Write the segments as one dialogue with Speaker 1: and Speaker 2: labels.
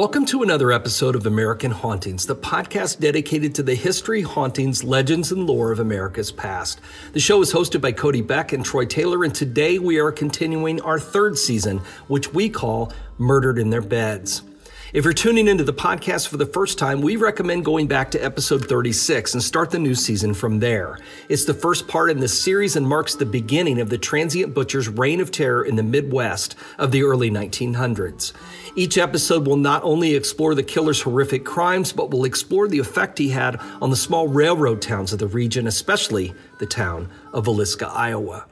Speaker 1: Welcome to another episode of American Hauntings, the podcast dedicated to the history, hauntings, legends, and lore of America's past. The show is hosted by Cody Beck and Troy Taylor, and today we are continuing our third season, which we call Murdered in Their Beds. If you're tuning into the podcast for the first time, we recommend going back to episode 36 and start the new season from there. It's the first part in this series and marks the beginning of the transient butcher's reign of terror in the Midwest of the early 1900s. Each episode will not only explore the killer's horrific crimes, but will explore the effect he had on the small railroad towns of the region, especially the town of Villisca, Iowa.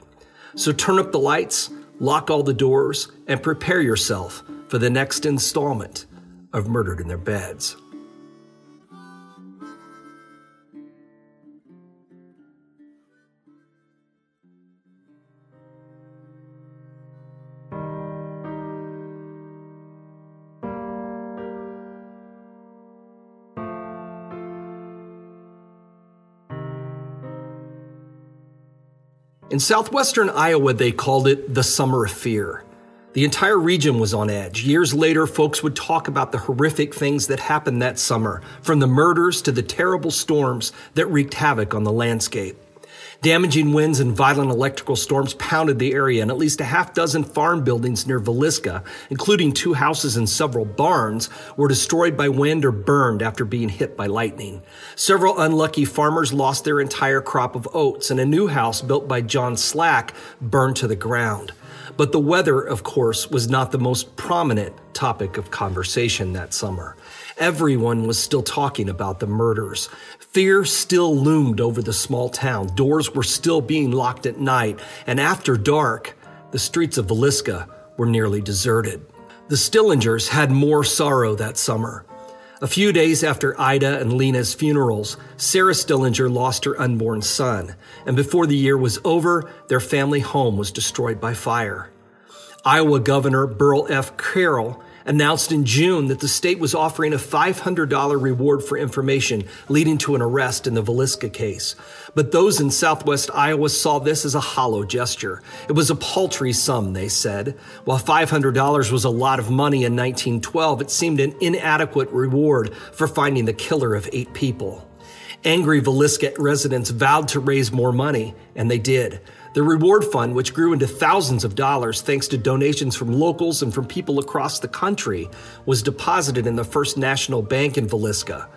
Speaker 1: So turn up the lights, lock all the doors, and prepare yourself for the next installment of Murdered in Their Beds. In southwestern Iowa, they called it the Summer of Fear. The entire region was on edge. Years later, folks would talk about the horrific things that happened that summer, from the murders to the terrible storms that wreaked havoc on the landscape. Damaging winds and violent electrical storms pounded the area, and at least a half dozen farm buildings near Villisca, including two houses and several barns, were destroyed by wind or burned after being hit by lightning. Several unlucky farmers lost their entire crop of oats, and a new house built by John Slack burned to the ground. But the weather, of course, was not the most prominent topic of conversation that summer. Everyone was still talking about the murders. Fear still loomed over the small town. Doors were still being locked at night, and after dark, the streets of Villisca were nearly deserted. The Stillingers had more sorrow that summer. A few days after Ida and Lena's funerals, Sarah Stillinger lost her unborn son, and before the year was over, their family home was destroyed by fire. Iowa Governor Beryl F. Carroll announced in June that the state was offering a $500 reward for information leading to an arrest in the Villisca case. But those in southwest Iowa saw this as a hollow gesture. It was a paltry sum, they said. While $500 was a lot of money in 1912, it seemed an inadequate reward for finding the killer of eight people. Angry Villisca residents vowed to raise more money, and they did. The reward fund, which grew into thousands of dollars thanks to donations from locals and from people across the country, was deposited in the First National Bank in Villisca,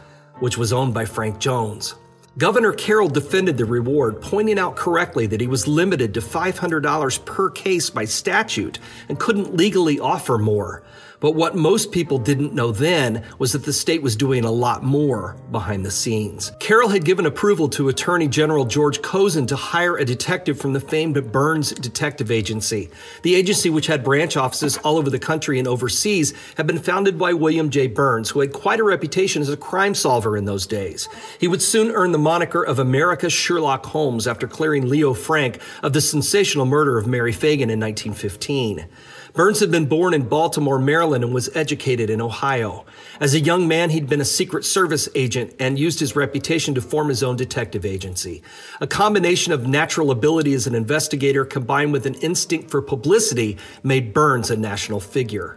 Speaker 1: which was owned by Frank Jones. Governor Carroll defended the reward, pointing out correctly that he was limited to $500 per case by statute and couldn't legally offer more. But what most people didn't know then was that the state was doing a lot more behind the scenes. Carroll had given approval to Attorney General George Cosson to hire a detective from the famed Burns Detective Agency. The agency, which had branch offices all over the country and overseas, had been founded by William J. Burns, who had quite a reputation as a crime solver in those days. He would soon earn the moniker of America's Sherlock Holmes after clearing Leo Frank of the sensational murder of Mary Fagan in 1915. Burns had been born in Baltimore, Maryland, and was educated in Ohio. As a young man, he'd been a Secret Service agent and used his reputation to form his own detective agency. A combination of natural ability as an investigator combined with an instinct for publicity made Burns a national figure.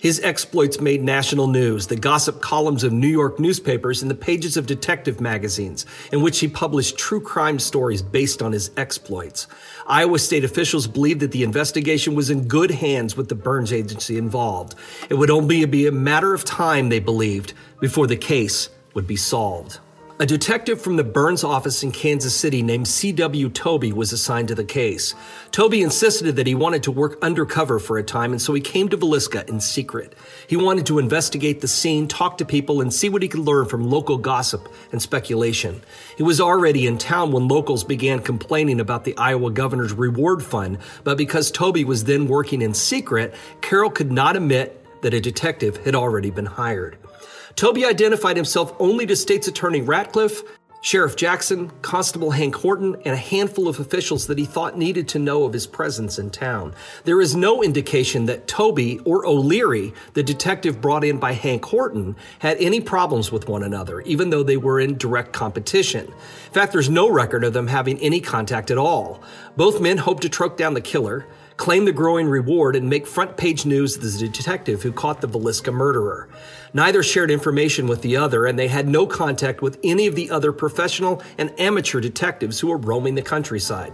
Speaker 1: His exploits made national news, the gossip columns of New York newspapers, and the pages of detective magazines, in which he published true crime stories based on his exploits. Iowa state officials believed that the investigation was in good hands with the Burns agency involved. It would only be a matter of time, they believed, before the case would be solved. A detective from the Burns office in Kansas City named C.W. Toby was assigned to the case. Toby insisted that he wanted to work undercover for a time, and so he came to Villisca in secret. He wanted to investigate the scene, talk to people, and see what he could learn from local gossip and speculation. He was already in town when locals began complaining about the Iowa governor's reward fund, but because Toby was then working in secret, Carroll could not admit that a detective had already been hired. Toby identified himself only to State's Attorney Ratcliffe, Sheriff Jackson, Constable Hank Horton, and a handful of officials that he thought needed to know of his presence in town. There is no indication that Toby or O'Leary, the detective brought in by Hank Horton, had any problems with one another, even though they were in direct competition. In fact, there's no record of them having any contact at all. Both men hoped to track down the killer. claim the growing reward, and make front page news as the detective who caught the Villisca murderer. Neither shared information with the other, and they had no contact with any of the other professional and amateur detectives who were roaming the countryside.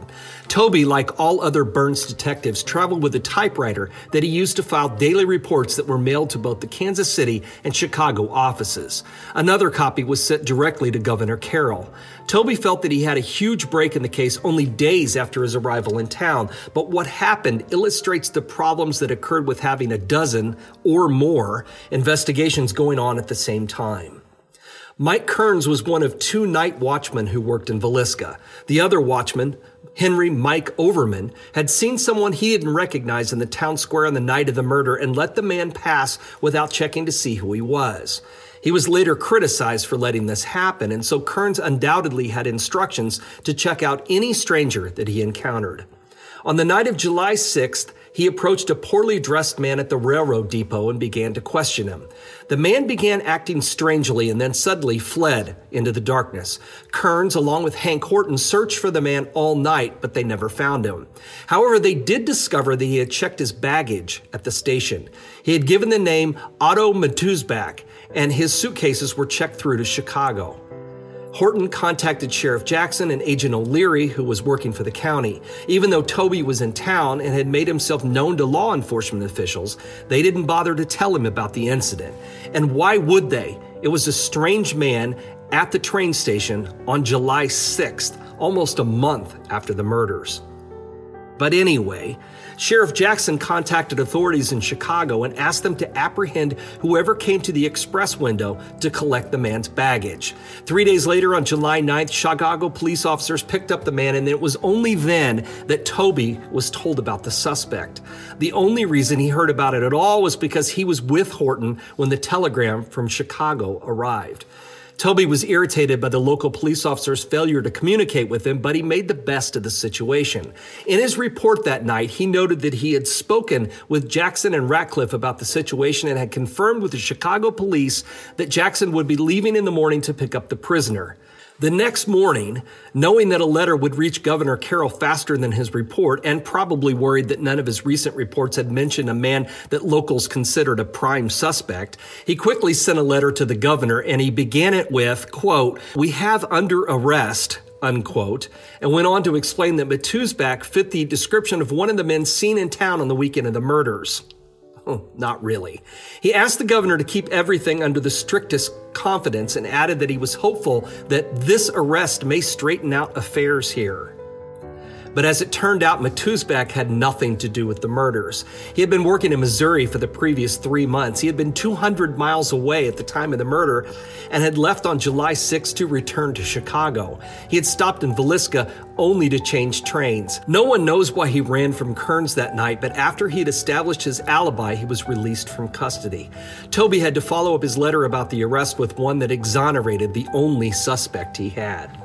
Speaker 1: Toby, like all other Burns detectives, traveled with a typewriter that he used to file daily reports that were mailed to both the Kansas City and Chicago offices. Another copy was sent directly to Governor Carroll. Toby felt that he had a huge break in the case only days after his arrival in town, but what happened illustrates the problems that occurred with having a dozen or more investigations going on at the same time. Mike Kearns was one of two night watchmen who worked in Villisca. The other watchman, Henry Mike Overman, had seen someone he didn't recognize in the town square on the night of the murder and let the man pass without checking to see who he was. He was later criticized for letting this happen, and so Kearns undoubtedly had instructions to check out any stranger that he encountered. On the night of July 6th, he approached a poorly dressed man at the railroad depot and began to question him. The man began acting strangely and then suddenly fled into the darkness. Kearns, along with Hank Horton, searched for the man all night, but they never found him. However, they did discover that he had checked his baggage at the station. He had given the name Otto Matusbach, and his suitcases were checked through to Chicago. Horton contacted Sheriff Jackson and Agent O'Leary, who was working for the county. Even though Toby was in town and had made himself known to law enforcement officials, they didn't bother to tell him about the incident. And why would they? It was a strange man at the train station on July 6th, almost a month after the murders. But anyway, Sheriff Jackson contacted authorities in Chicago and asked them to apprehend whoever came to the express window to collect the man's baggage. Three days later, on July 9th, Chicago police officers picked up the man, and it was only then that Toby was told about the suspect. The only reason he heard about it at all was because he was with Horton when the telegram from Chicago arrived. Toby was irritated by the local police officer's failure to communicate with him, but he made the best of the situation. In his report that night, he noted that he had spoken with Jackson and Ratcliffe about the situation and had confirmed with the Chicago police that Jackson would be leaving in the morning to pick up the prisoner. The next morning, knowing that a letter would reach Governor Carroll faster than his report, and probably worried that none of his recent reports had mentioned a man that locals considered a prime suspect, he quickly sent a letter to the governor and he began it with, quote, We have under arrest unquote, and went on to explain that Matusbach fit the description of one of the men seen in town on the weekend of the murders. Oh, not really. He asked the governor to keep everything under the strictest confidence and added that he was hopeful that this arrest may straighten out affairs here. But as it turned out, Matusbach had nothing to do with the murders. He had been working in Missouri for the previous three months. He had been 200 miles away at the time of the murder and had left on July 6 to return to Chicago. He had stopped in Villisca only to change trains. No one knows why he ran from Kearns that night, but after he had established his alibi, he was released from custody. Toby had to follow up his letter about the arrest with one that exonerated the only suspect he had.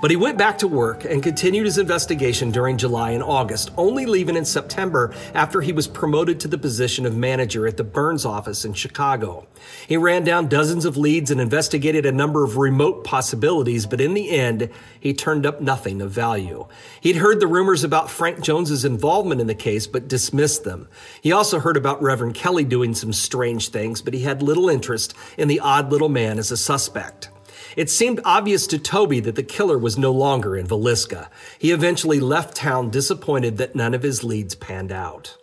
Speaker 1: But he went back to work and continued his investigation during July and August, only leaving in September after he was promoted to the position of manager at the Burns office in Chicago. He ran down dozens of leads and investigated a number of remote possibilities, but in the end, he turned up nothing of value. He'd heard the rumors about Frank Jones's involvement in the case, but dismissed them. He also heard about Reverend Kelly doing some strange things, but he had little interest in the odd little man as a suspect. It seemed obvious to Toby that the killer was no longer in Villisca. He eventually left town disappointed that none of his leads panned out.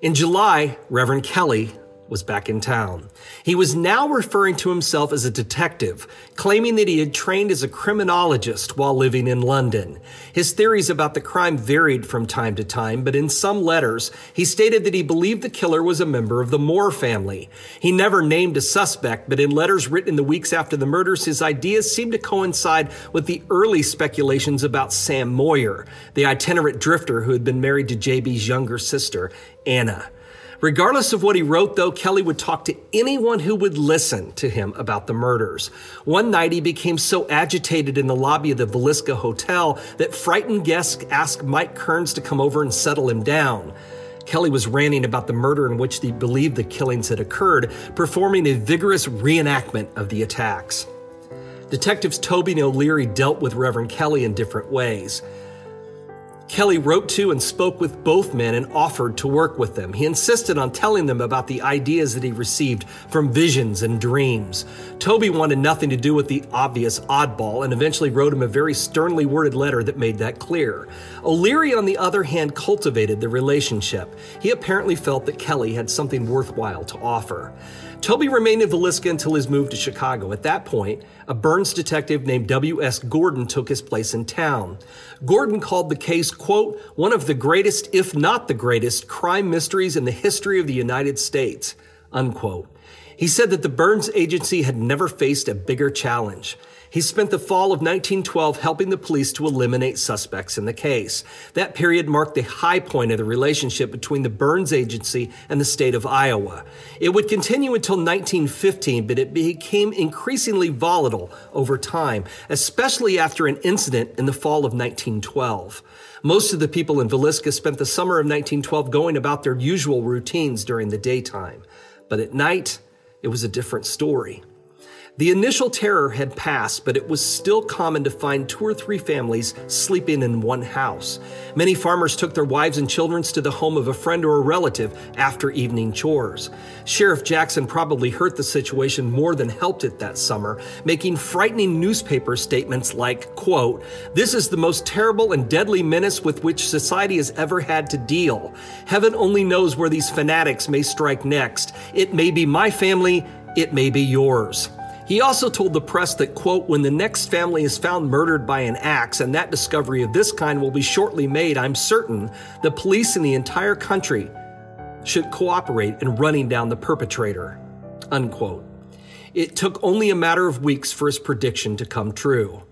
Speaker 1: In July, Reverend Kelly was back in town. He was now referring to himself as a detective, claiming that he had trained as a criminologist while living in London. His theories about the crime varied from time to time, but in some letters, he stated that he believed the killer was a member of the Moore family. He never named a suspect, but in letters written in the weeks after the murders, his ideas seemed to coincide with the early speculations about Sam Moyer, the itinerant drifter who had been married to JB's younger sister, Anna. Regardless of what he wrote, though, Kelly would talk to anyone who would listen to him about the murders. One night, he became so agitated in the lobby of the Villisca Hotel that frightened guests asked Mike Kearns to come over and settle him down. Kelly was ranting about the murder in which he believed the killings had occurred, performing a vigorous reenactment of the attacks. Detectives Toby and O'Leary dealt with Reverend Kelly in different ways. Kelly wrote to and spoke with both men and offered to work with them. He insisted on telling them about the ideas that he received from visions and dreams. Toby wanted nothing to do with the obvious oddball and eventually wrote him a very sternly worded letter that made that clear. O'Leary, on the other hand, cultivated the relationship. He apparently felt that Kelly had something worthwhile to offer. Toby remained in Villisca until his move to Chicago. At that point, a Burns detective named W.S. Gordon took his place in town. Gordon called the case, quote, one of the greatest, if not the greatest, crime mysteries in the history of the United States, unquote. He said that the Burns agency had never faced a bigger challenge. He spent the fall of 1912 helping the police to eliminate suspects in the case. That period marked the high point of the relationship between the Burns Agency and the state of Iowa. It would continue until 1915, but it became increasingly volatile over time, especially after an incident in the fall of 1912. Most of the people in Villisca spent the summer of 1912 going about their usual routines during the daytime. But at night, it was a different story. The initial terror had passed, but it was still common to find two or three families sleeping in one house. Many farmers took their wives and children to the home of a friend or a relative after evening chores. Sheriff Jackson probably hurt the situation more than helped it that summer, making frightening newspaper statements like, quote, This is the most terrible and deadly menace with which society has ever had to deal. Heaven only knows where these fanatics may strike next. It may be my family, it may be yours. He also told the press that, quote, when the next family is found murdered by an axe, and that discovery of this kind will be shortly made, I'm certain the police in the entire country should cooperate in running down the perpetrator, unquote. It took only a matter of weeks for his prediction to come true.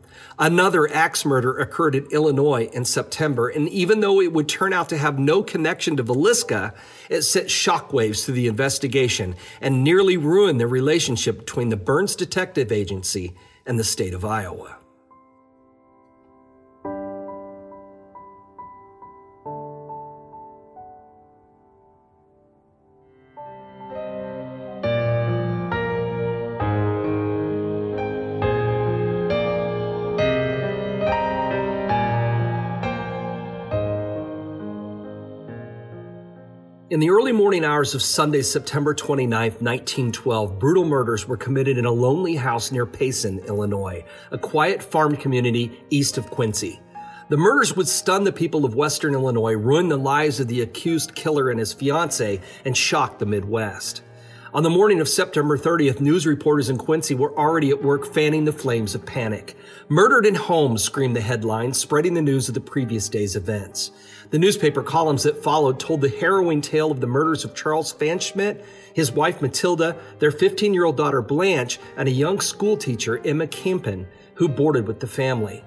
Speaker 1: Another axe murder occurred in Illinois in September, and even though it would turn out to have no connection to Villisca, it sent shockwaves through the investigation and nearly ruined the relationship between the Burns Detective Agency and the state of Iowa. In the early morning hours of Sunday, September 29, 1912, brutal murders were committed in a lonely house near Payson, Illinois, a quiet farm community east of Quincy. The murders would stun the people of Western Illinois, ruin the lives of the accused killer and his fiancee, and shock the Midwest. On the morning of September 30th, news reporters in Quincy were already at work fanning the flames of panic. Murdered in home screamed the headline, spreading the news of the previous day's events. The newspaper columns that followed told the harrowing tale of the murders of Charles Pfanschmidt, his wife Matilda, their 15 year old daughter Blanche, and a young schoolteacher, Emma Campen, who boarded with the family.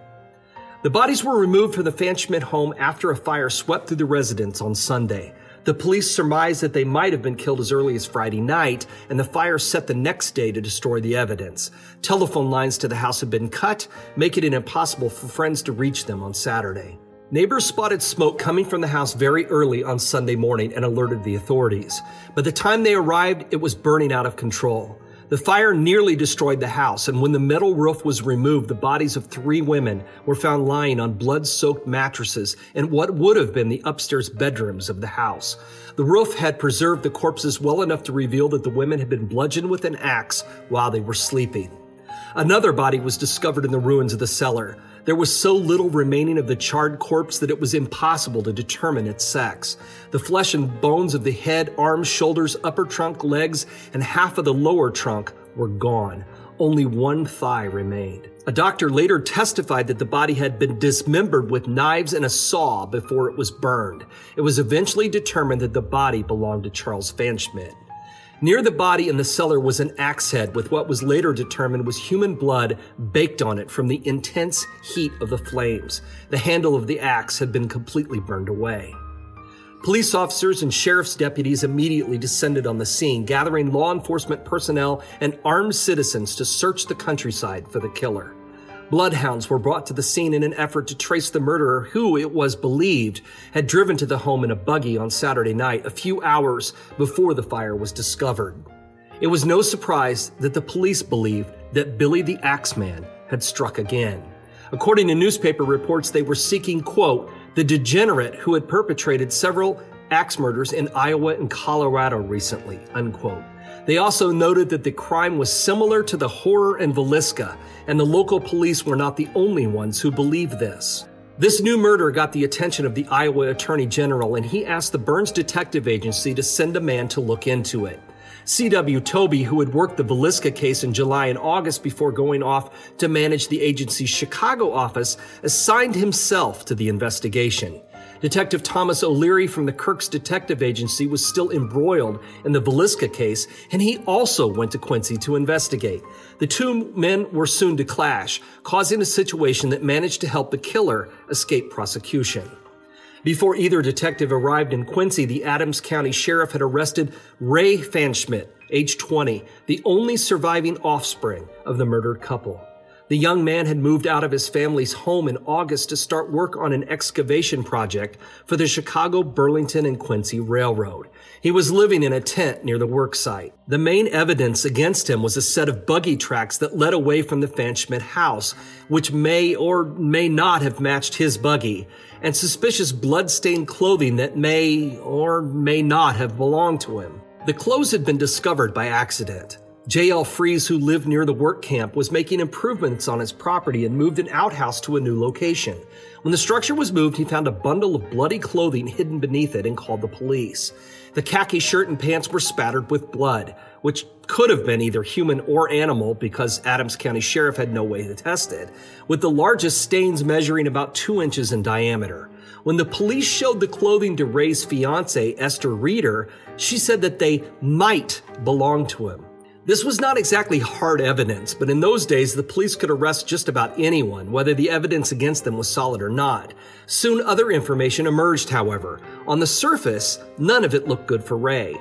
Speaker 1: The bodies were removed from the Pfanschmidt home after a fire swept through the residence on Sunday. The police surmised that they might have been killed as early as Friday night, and the fire set the next day to destroy the evidence. Telephone lines to the house had been cut, making it impossible for friends to reach them on Saturday. Neighbors spotted smoke coming from the house very early on Sunday morning and alerted the authorities. By the time they arrived, it was burning out of control. The fire nearly destroyed the house, and when the metal roof was removed, the bodies of three women were found lying on blood soaked mattresses in what would have been the upstairs bedrooms of the house. The roof had preserved the corpses well enough to reveal that the women had been bludgeoned with an axe while they were sleeping. Another body was discovered in the ruins of the cellar. There was so little remaining of the charred corpse that it was impossible to determine its sex. The flesh and bones of the head, arms, shoulders, upper trunk, legs, and half of the lower trunk were gone. Only one thigh remained. A doctor later testified that the body had been dismembered with knives and a saw before it was burned. It was eventually determined that the body belonged to Charles Pfanschmidt. Near the body in the cellar was an axe head with what was later determined was human blood baked on it from the intense heat of the flames. The handle of the axe had been completely burned away. Police officers and sheriff's deputies immediately descended on the scene, gathering law enforcement personnel and armed citizens to search the countryside for the killer. Bloodhounds were brought to the scene in an effort to trace the murderer who, it was believed, had driven to the home in a buggy on Saturday night, a few hours before the fire was discovered. It was no surprise that the police believed that Billy the Axeman had struck again. According to newspaper reports, they were seeking, quote, the degenerate who had perpetrated several axe murders in Iowa and Colorado recently, unquote. They also noted that the crime was similar to the horror in Villisca, and the local police were not the only ones who believed this. This new murder got the attention of the Iowa Attorney General, and he asked the Burns Detective Agency to send a man to look into it. C.W. Toby, who had worked the Villisca case in July and August before going off to manage the agency's Chicago office, assigned himself to the investigation. Detective Thomas O'Leary from the Kirk's Detective Agency was still embroiled in the Villisca case, and he also went to Quincy to investigate. The two men were soon to clash, causing a situation that managed to help the killer escape prosecution. Before either detective arrived in Quincy, the Adams County Sheriff had arrested Ray Pfanschmidt, age 20, the only surviving offspring of the murdered couple. The young man had moved out of his family's home in August to start work on an excavation project for the Chicago, Burlington, and Quincy Railroad. He was living in a tent near the work site. The main evidence against him was a set of buggy tracks that led away from the Pfanschmidt house, which may or may not have matched his buggy, and suspicious blood-stained clothing that may or may not have belonged to him. The clothes had been discovered by accident. J.L. Fries, who lived near the work camp, was making improvements on his property and moved an outhouse to a new location. When the structure was moved, he found a bundle of bloody clothing hidden beneath it and called the police. The khaki shirt and pants were spattered with blood, which could have been either human or animal because Adams County Sheriff had no way to test it, with the largest stains measuring about two inches in diameter. When the police showed the clothing to Ray's fiancee, Esther Reeder, she said that they might belong to him. This was not exactly hard evidence, but in those days the police could arrest just about anyone, whether the evidence against them was solid or not. Soon other information emerged, however. On the surface, none of it looked good for Ray.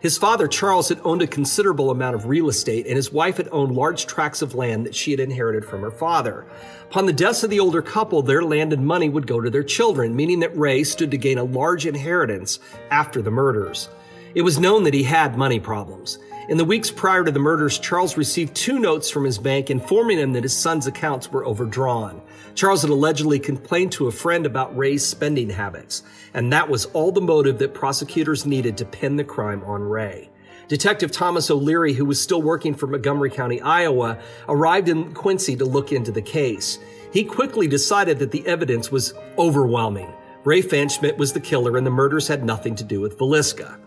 Speaker 1: His father, Charles, had owned a considerable amount of real estate, and his wife had owned large tracts of land that she had inherited from her father. Upon the deaths of the older couple, their land and money would go to their children, meaning that Ray stood to gain a large inheritance after the murders. It was known that he had money problems. In the weeks prior to the murders, Charles received two notes from his bank informing him that his son's accounts were overdrawn. Charles had allegedly complained to a friend about Ray's spending habits, and that was all the motive that prosecutors needed to pin the crime on Ray. Detective Thomas O'Leary, who was still working for Montgomery County, Iowa, arrived in Quincy to look into the case. He quickly decided that the evidence was overwhelming. Ray Pfanschmidt was the killer and the murders had nothing to do with Villisca.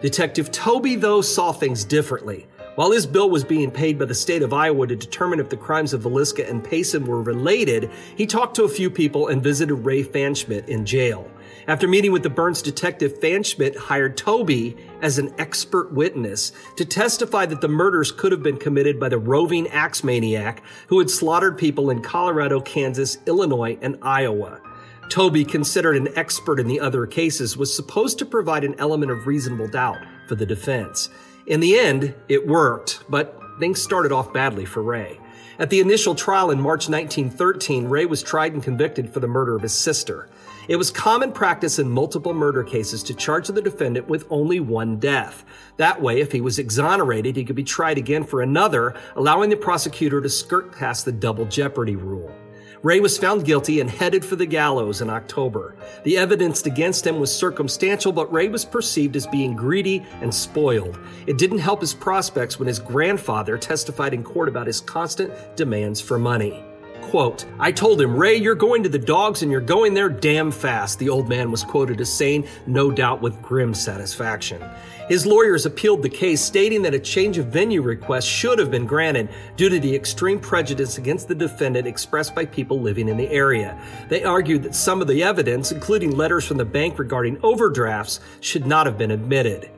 Speaker 1: Detective Toby, though, saw things differently. While his bill was being paid by the state of Iowa to determine if the crimes of Villisca and Payson were related, he talked to a few people and visited Ray Pfanschmidt in jail. After meeting with the Burns detective, Pfanschmidt hired Toby as an expert witness to testify that the murders could have been committed by the roving axe maniac who had slaughtered people in Colorado, Kansas, Illinois, and Iowa. Toby, considered an expert in the other cases, was supposed to provide an element of reasonable doubt for the defense. In the end, it worked, but things started off badly for Ray. At the initial trial in March 1913, Ray was tried and convicted for the murder of his sister. It was common practice in multiple murder cases to charge the defendant with only one death. That way, if he was exonerated, he could be tried again for another, allowing the prosecutor to skirt past the double jeopardy rule. Ray was found guilty and headed for the gallows in October. The evidence against him was circumstantial, but Ray was perceived as being greedy and spoiled. It didn't help his prospects when his grandfather testified in court about his constant demands for money. Quote, I told him, Ray, you're going to the dogs and you're going there damn fast, the old man was quoted as saying, no doubt with grim satisfaction. His lawyers appealed the case, stating that a change of venue request should have been granted due to the extreme prejudice against the defendant expressed by people living in the area. They argued that some of the evidence, including letters from the bank regarding overdrafts, should not have been admitted.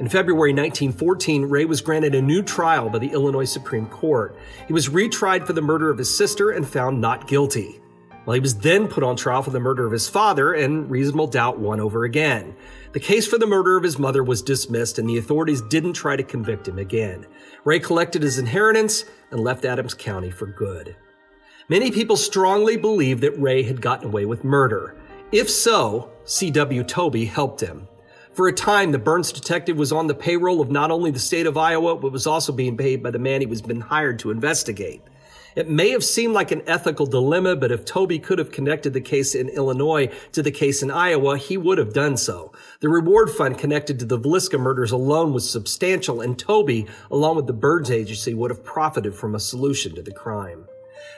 Speaker 1: In February 1914, Ray was granted a new trial by the Illinois Supreme Court. He was retried for the murder of his sister and found not guilty. Well, he was then put on trial for the murder of his father, and reasonable doubt won over again. The case for the murder of his mother was dismissed, and the authorities didn't try to convict him again. Ray collected his inheritance and left Adams County for good. Many people strongly believe that Ray had gotten away with murder. If so, C.W. Toby helped him. For a time, the Burns detective was on the payroll of not only the state of Iowa, but was also being paid by the man he was been hired to investigate. It may have seemed like an ethical dilemma, but if Toby could have connected the case in Illinois to the case in Iowa, he would have done so. The reward fund connected to the Villisca murders alone was substantial, and Toby, along with the Burns Agency, would have profited from a solution to the crime.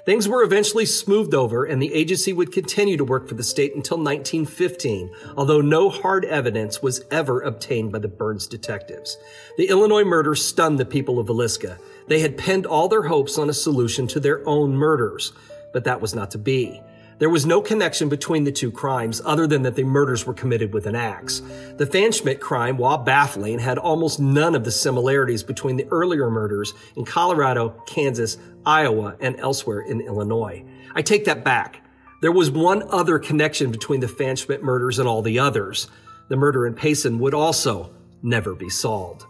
Speaker 1: Things were eventually smoothed over, and the agency would continue to work for the state until 1915, although no hard evidence was ever obtained by the Burns detectives. The Illinois murder stunned the people of Villisca. They had pinned all their hopes on a solution to their own murders, but that was not to be. There was no connection between the two crimes other than that the murders were committed with an axe. The Pfanschmidt crime, while baffling, had almost none of the similarities between the earlier murders in Colorado, Kansas, Iowa, and elsewhere in Illinois. I take that back. There was one other connection between the Pfanschmidt murders and all the others. The murder in Payson would also never be solved.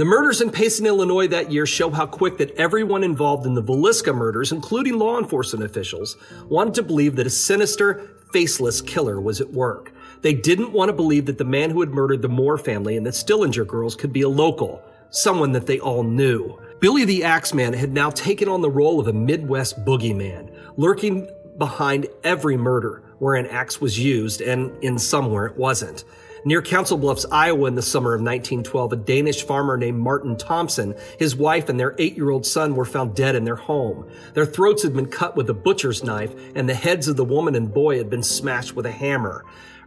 Speaker 1: The murders in Payson, Illinois that year show how quick that everyone involved in the Villisca murders, including law enforcement officials, wanted to believe that a sinister, faceless killer was at work. They didn't want to believe that the man who had murdered the Moore family and the Stillinger girls could be a local, someone that they all knew. Billy the Axeman had now taken on the role of a Midwest boogeyman, lurking behind every murder where an axe was used and in some where it wasn't. Near Council Bluffs, Iowa, in the summer of 1912, a Danish farmer named Martin Thompson, his wife, and their eight year old son were found dead in their home. Their throats had been cut with a butcher's knife, and the heads of the woman and boy had been smashed with a hammer.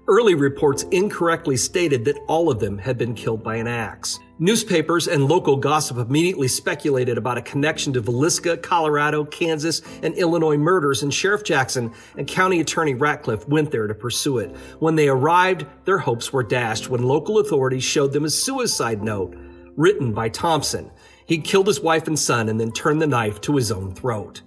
Speaker 1: Early reports incorrectly stated that all of them had been killed by an axe. Newspapers and local gossip immediately speculated about a connection to Villisca, Colorado, Kansas, and Illinois murders, and Sheriff Jackson and County Attorney Ratcliffe went there to pursue it. When they arrived, their hopes were dashed when local authorities showed them a suicide note written by Thompson. He'd killed his wife and son and then turned the knife to his own throat.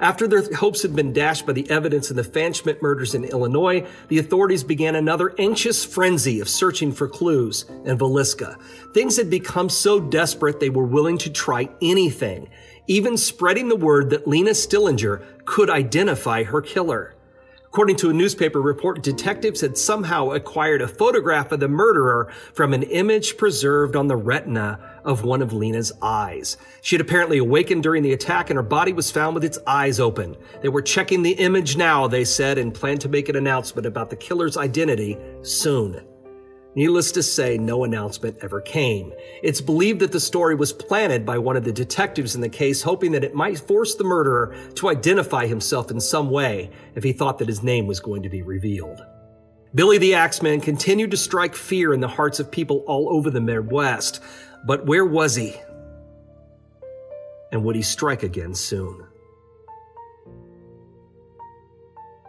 Speaker 1: After their hopes had been dashed by the evidence in the Pfanschmidt murders in Illinois, the authorities began another anxious frenzy of searching for clues in Villisca. Things had become so desperate they were willing to try anything, even spreading the word that Lena Stillinger could identify her killer. According to a newspaper report, detectives had somehow acquired a photograph of the murderer from an image preserved on the retina of one of Lena's eyes. She had apparently awakened during the attack and her body was found with its eyes open. They were checking the image now, they said, and planned to make an announcement about the killer's identity soon. Needless to say, no announcement ever came. It's believed that the story was planted by one of the detectives in the case, hoping that it might force the murderer to identify himself in some way if he thought that his name was going to be revealed. Billy the Axeman continued to strike fear in the hearts of people all over the Midwest, but where was he? And would he strike again soon?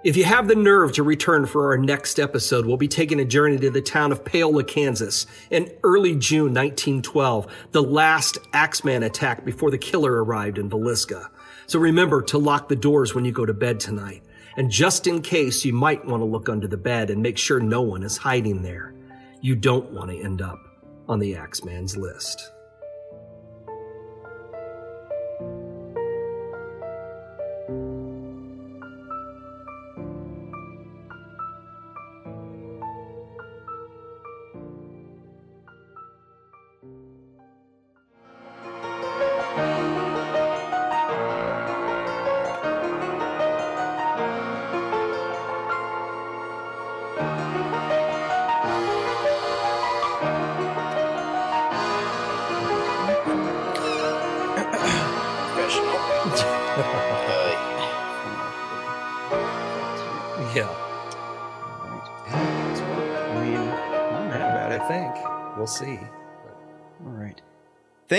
Speaker 1: If you have the nerve to return for our next episode, we'll be taking a journey to the town of Paola, Kansas in early June 1912, the last Axeman attack before the killer arrived in Villisca. So remember to lock the doors when you go to bed tonight. And just in case, you might want to look under the bed and make sure no one is hiding there. You don't want to end up on the Axeman's list.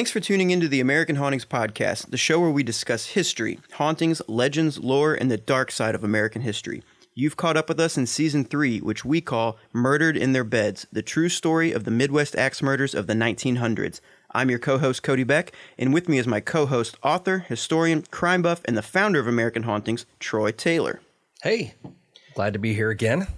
Speaker 2: Thanks for tuning into the American Hauntings Podcast, the show where we discuss history, hauntings, legends, lore, and the dark side of American history. You've caught up with us in season three, which we call Murdered in Their Beds The True Story of the Midwest Axe Murders of the 1900s. I'm your co host, Cody Beck, and with me is my co host, author, historian, crime buff, and the founder of American Hauntings, Troy Taylor.
Speaker 1: Hey, glad to be here again.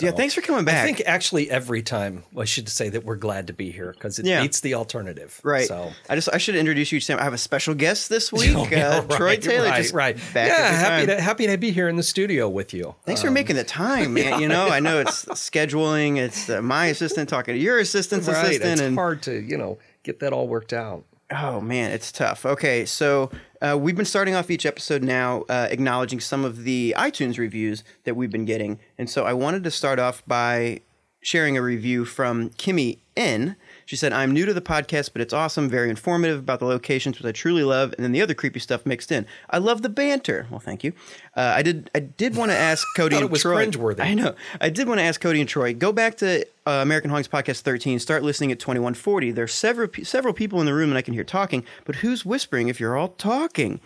Speaker 2: Yeah, thanks for coming back.
Speaker 1: I think actually every time I should say that we're glad to be here because it
Speaker 2: Yeah.
Speaker 1: beats the alternative.
Speaker 2: Right.
Speaker 1: So
Speaker 2: I just I should introduce you to Sam. I have a special guest this week.
Speaker 1: Oh, yeah,
Speaker 2: uh, Troy Taylor.
Speaker 1: right,
Speaker 2: just
Speaker 1: right.
Speaker 2: Back
Speaker 1: yeah, happy to happy to be here in the studio with you.
Speaker 2: Thanks for making the time, man. You know, I know it's scheduling. It's uh, my assistant talking to your assistant's
Speaker 1: Right,
Speaker 2: assistant,
Speaker 1: it's
Speaker 2: and
Speaker 1: hard to you know get that all worked out.
Speaker 2: Oh man, it's tough. Okay, so uh, we've been starting off each episode now, uh, acknowledging some of the iTunes reviews that we've been getting, and so I wanted to start off by sharing a review from Kimmy N. She said, I'm new to the podcast, but it's awesome, very informative about the locations, which I truly love, and then the other creepy stuff mixed in. I love the banter. Well, thank you. Uh, I did I did want to ask Cody and
Speaker 1: it was
Speaker 2: Troy.
Speaker 1: cringeworthy.
Speaker 2: I know. I did want to ask Cody and Troy, go back to uh, American Hauntings Podcast 13, start listening at 2140. There's several, several people in the room and I can hear talking, but who's whispering if you're all talking?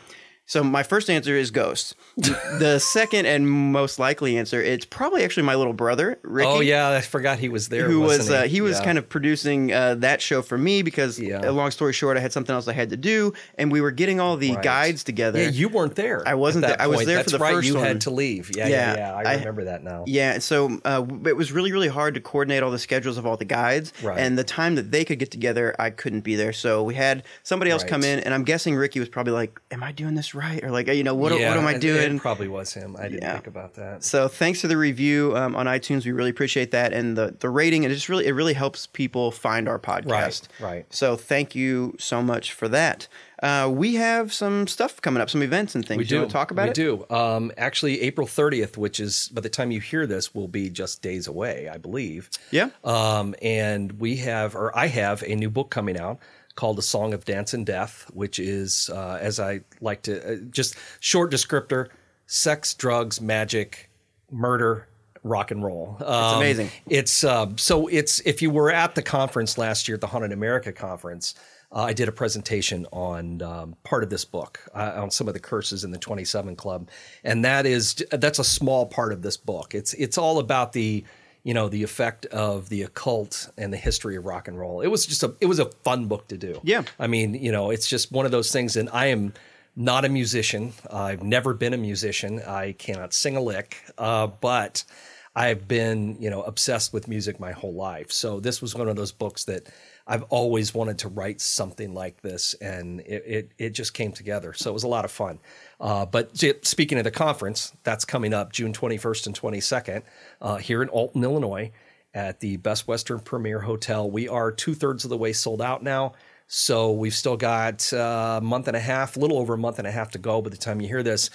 Speaker 2: So my first answer is ghosts. the second and most likely answer, it's probably actually my little brother, Ricky
Speaker 1: Oh yeah, I forgot he was there.
Speaker 2: who was
Speaker 1: wasn't
Speaker 2: uh, he was
Speaker 1: Yeah.
Speaker 2: kind of producing uh, that show for me because
Speaker 1: Yeah.
Speaker 2: uh, long story short I had something else I had to do and we were getting all the
Speaker 1: Right.
Speaker 2: guides together.
Speaker 1: Yeah, you weren't there.
Speaker 2: I wasn't there. I was there for the
Speaker 1: right.
Speaker 2: first
Speaker 1: you
Speaker 2: one.
Speaker 1: had to leave. Yeah,
Speaker 2: Yeah,
Speaker 1: yeah. I,
Speaker 2: I-
Speaker 1: remember that now.
Speaker 2: Yeah, so uh, it was really, really hard to coordinate all the schedules of all the guides,
Speaker 1: Right.
Speaker 2: and the time that they could get together, I couldn't be there. So we had somebody else
Speaker 1: Right.
Speaker 2: come in, and I'm guessing Ricky was probably like, "Am I doing this right?" Or like, you know, what,
Speaker 1: Yeah,
Speaker 2: what am I doing?
Speaker 1: It probably was him. I didn't
Speaker 2: Yeah.
Speaker 1: think about that.
Speaker 2: So thanks for the review um, on iTunes. We really appreciate that, and the the rating. It just really it really helps people find our podcast.
Speaker 1: Right, right.
Speaker 2: So thank you so much for that. Uh, we have some stuff coming up, some events and things.
Speaker 1: We do
Speaker 2: want to talk about
Speaker 1: we
Speaker 2: it?
Speaker 1: do. Um, actually, April 30th, which is by the time you hear this, will be just days away, I believe.
Speaker 2: Yeah.
Speaker 1: Um, and we have, or I have, a new book coming out called "A Song of Dance and Death," which is, uh, as I like to, uh, just short descriptor: sex, drugs, magic, murder, rock and roll. Um,
Speaker 2: amazing.
Speaker 1: It's uh, so it's if you were at the conference last year at the Haunted America conference, uh, I did a presentation on um, part of this book uh, on some of the curses in the 27 Club, and that is that's a small part of this book. It's it's all about the you know the effect of the occult and the history of rock and roll. It was just a it was a fun book to do.
Speaker 2: Yeah.
Speaker 1: I mean you know it's just one of those things, and I am not a musician. I've never been a musician. I cannot sing a lick, uh, but I've been, you know, obsessed with music my whole life. So this was one of those books that I've always wanted to write something like this, and it it, it just came together. So it was a lot of fun. Uh, but speaking of the conference, that's coming up June 21st and 22nd uh, here in Alton, Illinois, at the Best Western Premier Hotel. We are two thirds of the way sold out now. So we've still got uh, a month and a half, a little over a month and a half to go by the time you hear this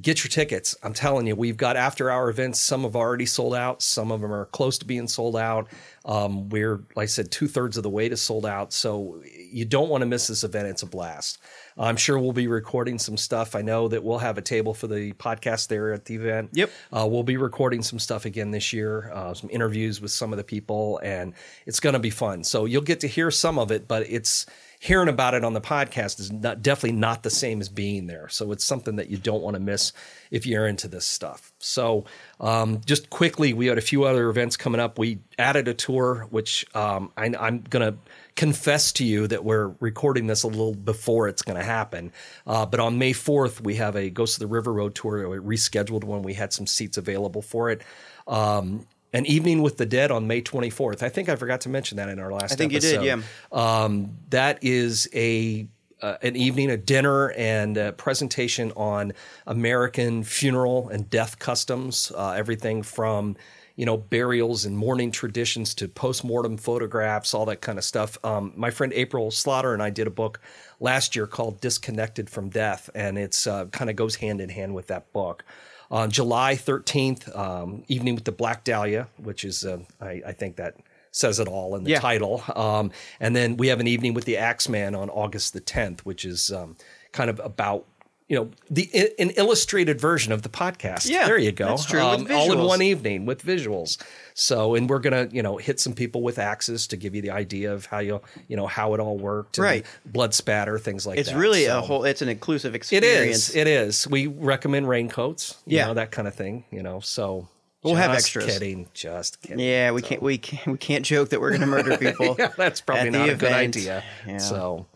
Speaker 1: get your tickets. I'm telling you, we've got after hour events. Some have already sold out. Some of them are close to being sold out. Um, we're, like I said, two thirds of the way to sold out. So you don't want to miss this event. It's a blast. I'm sure we'll be recording some stuff. I know that we'll have a table for the podcast there at the event.
Speaker 2: Yep.
Speaker 1: Uh, we'll be recording some stuff again this year, uh, some interviews with some of the people, and it's going to be fun. So you'll get to hear some of it, but it's hearing about it on the podcast is not, definitely not the same as being there. So it's something that you don't want to miss if you're into this stuff. So um, just quickly, we had a few other events coming up. We added a tour, which um, I, I'm going to confess to you that we're recording this a little before it's going to happen. Uh, but on May 4th, we have a Ghost of the River Road tour. We rescheduled when we had some seats available for it. Um, an evening with the dead on May 24th. I think I forgot to mention that in our last. Episode.
Speaker 2: I think you did, yeah.
Speaker 1: Um, that is a uh, an evening, a dinner, and a presentation on American funeral and death customs. Uh, everything from you know burials and mourning traditions to post-mortem photographs, all that kind of stuff. Um, my friend April Slaughter and I did a book last year called "Disconnected from Death," and it's uh, kind of goes hand in hand with that book. On July 13th, um, Evening with the Black Dahlia, which is, uh, I, I think that says it all in the
Speaker 2: Yeah.
Speaker 1: title. Um, and then we have an Evening with the Axeman on August the 10th, which is um, kind of about, you know, the an illustrated version of the podcast.
Speaker 2: Yeah,
Speaker 1: there you go.
Speaker 2: that's true, with um,
Speaker 1: all in one evening with visuals. So, and we're gonna, you know, hit some people with axes to give you the idea of how you, you know, how it all worked. and
Speaker 2: Right.
Speaker 1: Blood spatter, things like
Speaker 2: It's
Speaker 1: that.
Speaker 2: It's really
Speaker 1: So-
Speaker 2: a whole. It's an inclusive experience.
Speaker 1: It is. It is. We recommend raincoats. You
Speaker 2: Yeah.
Speaker 1: know, that kind of thing. You know, so
Speaker 2: We'll have
Speaker 1: just
Speaker 2: extras.
Speaker 1: Kidding. Just kidding.
Speaker 2: Yeah, we can't. We can't. We can't joke that we're going to murder people.
Speaker 1: Yeah, that's probably not a good idea.
Speaker 2: Yeah.
Speaker 1: So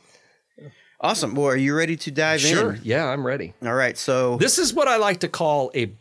Speaker 2: Awesome. Well, are you ready to dive
Speaker 1: sure.
Speaker 2: in?
Speaker 1: Yeah, I'm ready.
Speaker 2: All right. So
Speaker 1: This is what I like to call a.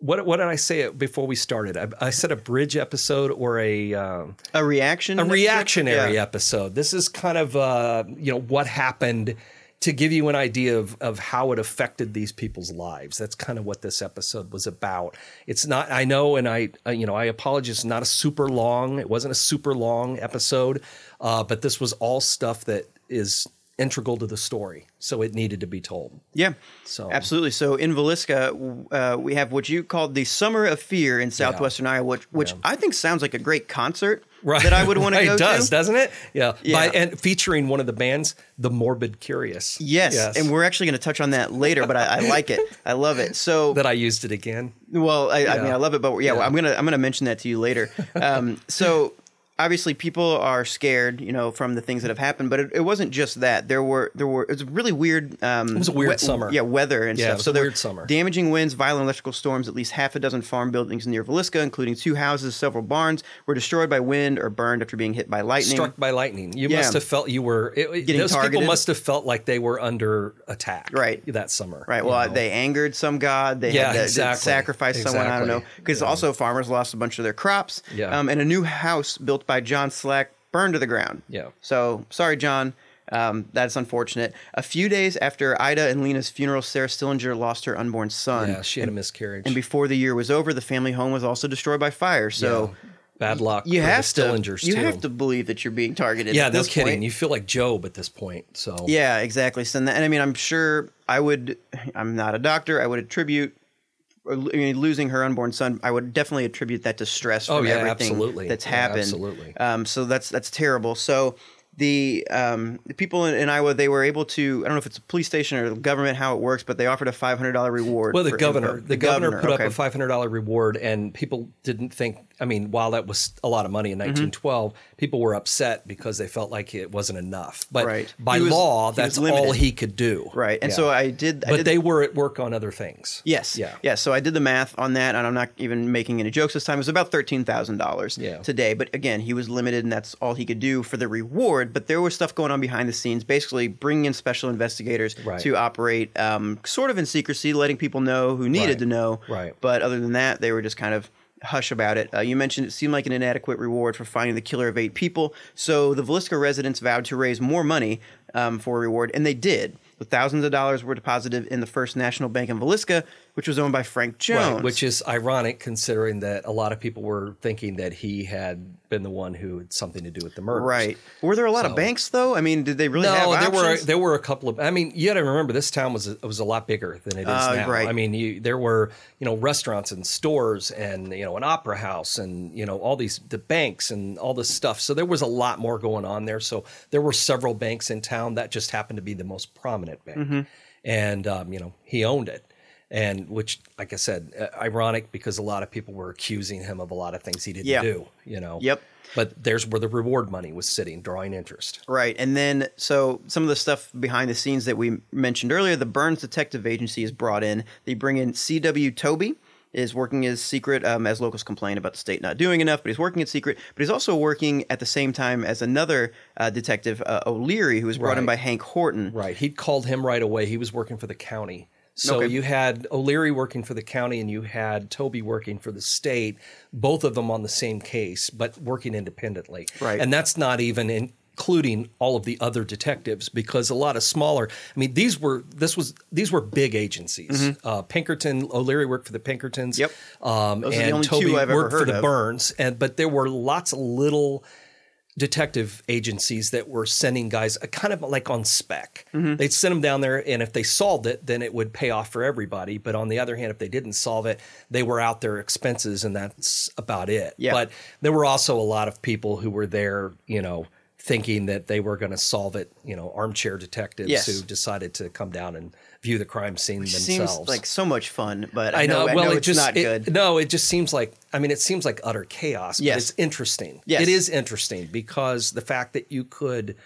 Speaker 1: What what did I say before we started? I, I said a bridge episode or a. Um,
Speaker 2: a reaction.
Speaker 1: a reactionary
Speaker 2: Yeah.
Speaker 1: episode. This is kind of uh, you know what happened to give you an idea of of how it affected these people's lives. That's kind of what this episode was about. It's not. I know, and I uh, you know I apologize. It's not a super long. It wasn't a super long episode, uh, but this was all stuff that is integral to the story, so it needed to be told.
Speaker 2: Yeah,
Speaker 1: So-
Speaker 2: absolutely. So in Villisca, uh, we have what you called the Summer of Fear in southwestern Iowa, which, which I think sounds like a great concert that I would want to
Speaker 1: Right,
Speaker 2: go
Speaker 1: It does,
Speaker 2: to.
Speaker 1: doesn't it? Yeah.
Speaker 2: Yeah.
Speaker 1: By, and featuring one of the bands, The Morbid Curious.
Speaker 2: Yes, and we're actually going to touch on that later, but I, I like it. I love it. So
Speaker 1: that I used it again.
Speaker 2: Well, I, I mean, I love it, but yeah,
Speaker 1: Yeah.
Speaker 2: I'm gonna I'm gonna mention that to you later. Um, so obviously, people are scared, you know, from the things that have happened, but it, it wasn't just that. There were there were it was a really weird. Um, it
Speaker 1: was a weird summer.
Speaker 2: Yeah, weather and
Speaker 1: Yeah,
Speaker 2: stuff.
Speaker 1: it was
Speaker 2: so
Speaker 1: a
Speaker 2: there
Speaker 1: weird summer.
Speaker 2: Damaging winds, violent electrical storms. At least half a dozen farm buildings near Villisca, including two houses, several barns, were destroyed by wind or burned after being hit by lightning.
Speaker 1: Struck by lightning. You
Speaker 2: Yeah.
Speaker 1: must have felt you were. It,
Speaker 2: Getting
Speaker 1: those
Speaker 2: targeted.
Speaker 1: people must have felt like they were under attack.
Speaker 2: Right.
Speaker 1: That summer.
Speaker 2: Right. Well,
Speaker 1: know?
Speaker 2: they angered some god. They
Speaker 1: Yeah,
Speaker 2: had to,
Speaker 1: exactly.
Speaker 2: sacrifice someone. I don't know.
Speaker 1: Exactly.
Speaker 2: Because also farmers lost a bunch of their crops.
Speaker 1: Yeah.
Speaker 2: Um, and a new house built by John Slack burned to the ground.
Speaker 1: Yeah.
Speaker 2: So sorry, John. Um, that's unfortunate. A few days after Ida and Lena's funeral, Sarah Stillinger lost her unborn son.
Speaker 1: Yeah, she had a miscarriage.
Speaker 2: And before the year was over, the family home was also destroyed by fire. So
Speaker 1: Yeah. bad luck.
Speaker 2: you
Speaker 1: for the
Speaker 2: have to
Speaker 1: Stillingers
Speaker 2: you
Speaker 1: too.
Speaker 2: have to believe that you're being targeted.
Speaker 1: Yeah, no
Speaker 2: this
Speaker 1: kidding.
Speaker 2: point.
Speaker 1: You feel like Job at this point. So
Speaker 2: Yeah, exactly. So, and I mean, I'm sure I would. I'm not a doctor. I would attribute. I mean, losing her unborn son, I would definitely attribute that to stress
Speaker 1: Oh,
Speaker 2: from
Speaker 1: yeah,
Speaker 2: everything
Speaker 1: absolutely.
Speaker 2: that's
Speaker 1: Yeah,
Speaker 2: happened.
Speaker 1: absolutely.
Speaker 2: Um, so that's that's terrible. So the um, the people in, in Iowa, they were able to. I don't know if it's a police station or the government how it works, but they offered a five hundred dollar reward.
Speaker 1: Well, the governor,
Speaker 2: or
Speaker 1: the, governor, put
Speaker 2: okay.
Speaker 1: up a five hundred dollar reward, and people didn't think. I mean, while that was a lot of money
Speaker 2: Mm-hmm.
Speaker 1: in nineteen twelve, people were upset because they felt like it wasn't enough. But
Speaker 2: Right.
Speaker 1: by
Speaker 2: was-
Speaker 1: law, that's all he could do.
Speaker 2: right, and
Speaker 1: Yeah.
Speaker 2: so I did. I
Speaker 1: but
Speaker 2: did,
Speaker 1: they were at work on other things.
Speaker 2: Yes.
Speaker 1: Yeah.
Speaker 2: Yeah. So I did the math on that, and I'm not even making any jokes this time. It was about thirteen thousand dollars today. But again, he was limited, and that's all he could do for the reward. But there was stuff going on behind the scenes, basically bringing in special investigators
Speaker 1: Right.
Speaker 2: to operate um, sort of in secrecy, letting people know who needed
Speaker 1: Right.
Speaker 2: to know.
Speaker 1: Right.
Speaker 2: But other than that, they were just kind of hush about it. Uh, you mentioned it seemed like an inadequate reward for finding the killer of eight people. So the Villisca residents vowed to raise more money um, for a reward, and they did. The thousands of dollars were deposited in the First National Bank in Villisca, which was owned by Frank Jones.
Speaker 1: Right, which is ironic considering that a lot of people were thinking that he had been the one who had something to do with the murder.
Speaker 2: right. Were there a lot of banks though? I mean, did they really
Speaker 1: No,
Speaker 2: have
Speaker 1: there were there were a couple of. I mean, you got to remember this town was a, was a lot bigger than it is
Speaker 2: Uh,
Speaker 1: now.
Speaker 2: right.
Speaker 1: I mean, you, there were you know restaurants and stores and you know an opera house and you know all these the banks and all this stuff. So there was a lot more going on there. So there were several banks in town. That just happened to be the most prominent bank,
Speaker 2: Mm-hmm.
Speaker 1: and um, you know he owned it. And which, like I said, uh, ironic because a lot of people were accusing him of a lot of things he didn't
Speaker 2: Yeah.
Speaker 1: do. You know.
Speaker 2: Yep.
Speaker 1: But there's where the reward money was sitting, drawing interest.
Speaker 2: Right. And then, so some of the stuff behind the scenes that we mentioned earlier, the Burns Detective Agency is brought in. They bring in C.W. Toby, is working as secret, um, as locals complain about the state not doing enough, but he's working in secret. But he's also working at the same time as another uh, detective, uh, O'Leary, who was brought in by Hank Horton.
Speaker 1: Right. He'd called him right away. He was working for the county. So
Speaker 2: Okay.
Speaker 1: you had O'Leary working for the county and you had Toby working for the state, both of them on the same case, but working independently.
Speaker 2: Right.
Speaker 1: And that's not even including all of the other detectives because a lot of smaller I mean these were this was these were big agencies. Uh, Pinkerton O'Leary worked for the Pinkertons.
Speaker 2: Mm-hmm. Yep.
Speaker 1: Um,
Speaker 2: Those are the
Speaker 1: and
Speaker 2: only
Speaker 1: Toby
Speaker 2: two I've ever
Speaker 1: worked for the
Speaker 2: of.
Speaker 1: Burns and but there were lots of little detective agencies that were sending guys uh, kind of like on spec.
Speaker 2: Mm-hmm.
Speaker 1: They'd send them down there, and if they solved it, then it would pay off for everybody. But on the other hand, if they didn't solve it, they were out their expenses, and that's about it.
Speaker 2: Yeah.
Speaker 1: But there were also a lot of people who were there, you know, thinking that they were going to solve it. You know, armchair detectives
Speaker 2: Yes.
Speaker 1: who decided to come down and view the crime scene
Speaker 2: Which
Speaker 1: themselves.
Speaker 2: seems like so much fun, but I,
Speaker 1: I know. well, it
Speaker 2: it's
Speaker 1: just
Speaker 2: not
Speaker 1: it-
Speaker 2: good.
Speaker 1: No, it just seems like. I mean, it seems like utter chaos.
Speaker 2: Yes.
Speaker 1: but it's interesting.
Speaker 2: Yes.
Speaker 1: it is interesting because the fact that you could.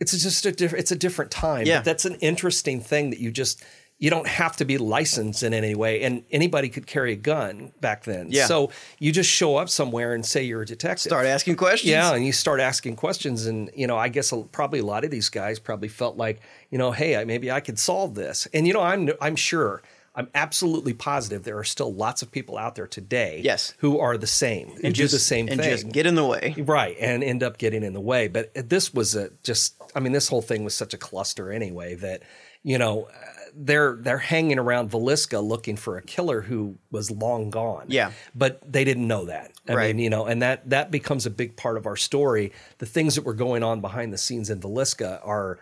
Speaker 1: It's just a different. It's a different time.
Speaker 2: Yeah.
Speaker 1: But that's an interesting thing that you just. You don't have to be licensed in any way, and anybody could carry a gun back then.
Speaker 2: Yeah.
Speaker 1: So you just show up somewhere and say you're a detective.
Speaker 2: Start asking questions.
Speaker 1: Yeah, and you start asking questions, and you know, I guess a- probably a lot of these guys probably felt like, you know, hey, I, maybe I could solve this, and you know, I'm I'm sure I'm absolutely positive there are still lots of people out there today
Speaker 2: Yes.
Speaker 1: who are the same who do the same
Speaker 2: and
Speaker 1: thing.
Speaker 2: just get in the way.
Speaker 1: Right, and end up getting in the way. But this was a just, I mean, this whole thing was such a cluster anyway that, you know, they're they're hanging around Villisca looking for a killer who was long gone.
Speaker 2: Yeah.
Speaker 1: but they didn't know that. I
Speaker 2: Right.
Speaker 1: mean, you know, and that that becomes a big part of our story. The things that were going on behind the scenes in Villisca are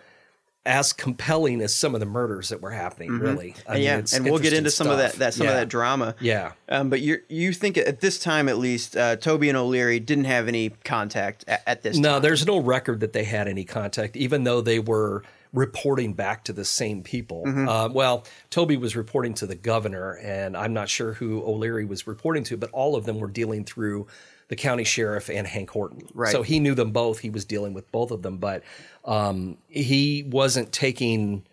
Speaker 1: as compelling as some of the murders that were happening. Really, I
Speaker 2: And
Speaker 1: mean,
Speaker 2: yeah, and we'll get into some of that, that some
Speaker 1: Yeah.
Speaker 2: of that drama.
Speaker 1: Yeah.
Speaker 2: Um, but you you think at this time at least, uh, Toby and O'Leary didn't have any contact at, at this
Speaker 1: No,
Speaker 2: time.
Speaker 1: there's no record that they had any contact, even though they were reporting back to the same people.
Speaker 2: Mm-hmm.
Speaker 1: Uh, well, Toby was reporting to the governor, and I'm not sure who O'Leary was reporting to, but all of them were dealing through the county sheriff and Hank Horton.
Speaker 2: Right.
Speaker 1: So he knew them both. He was dealing with both of them, but um, he wasn't taking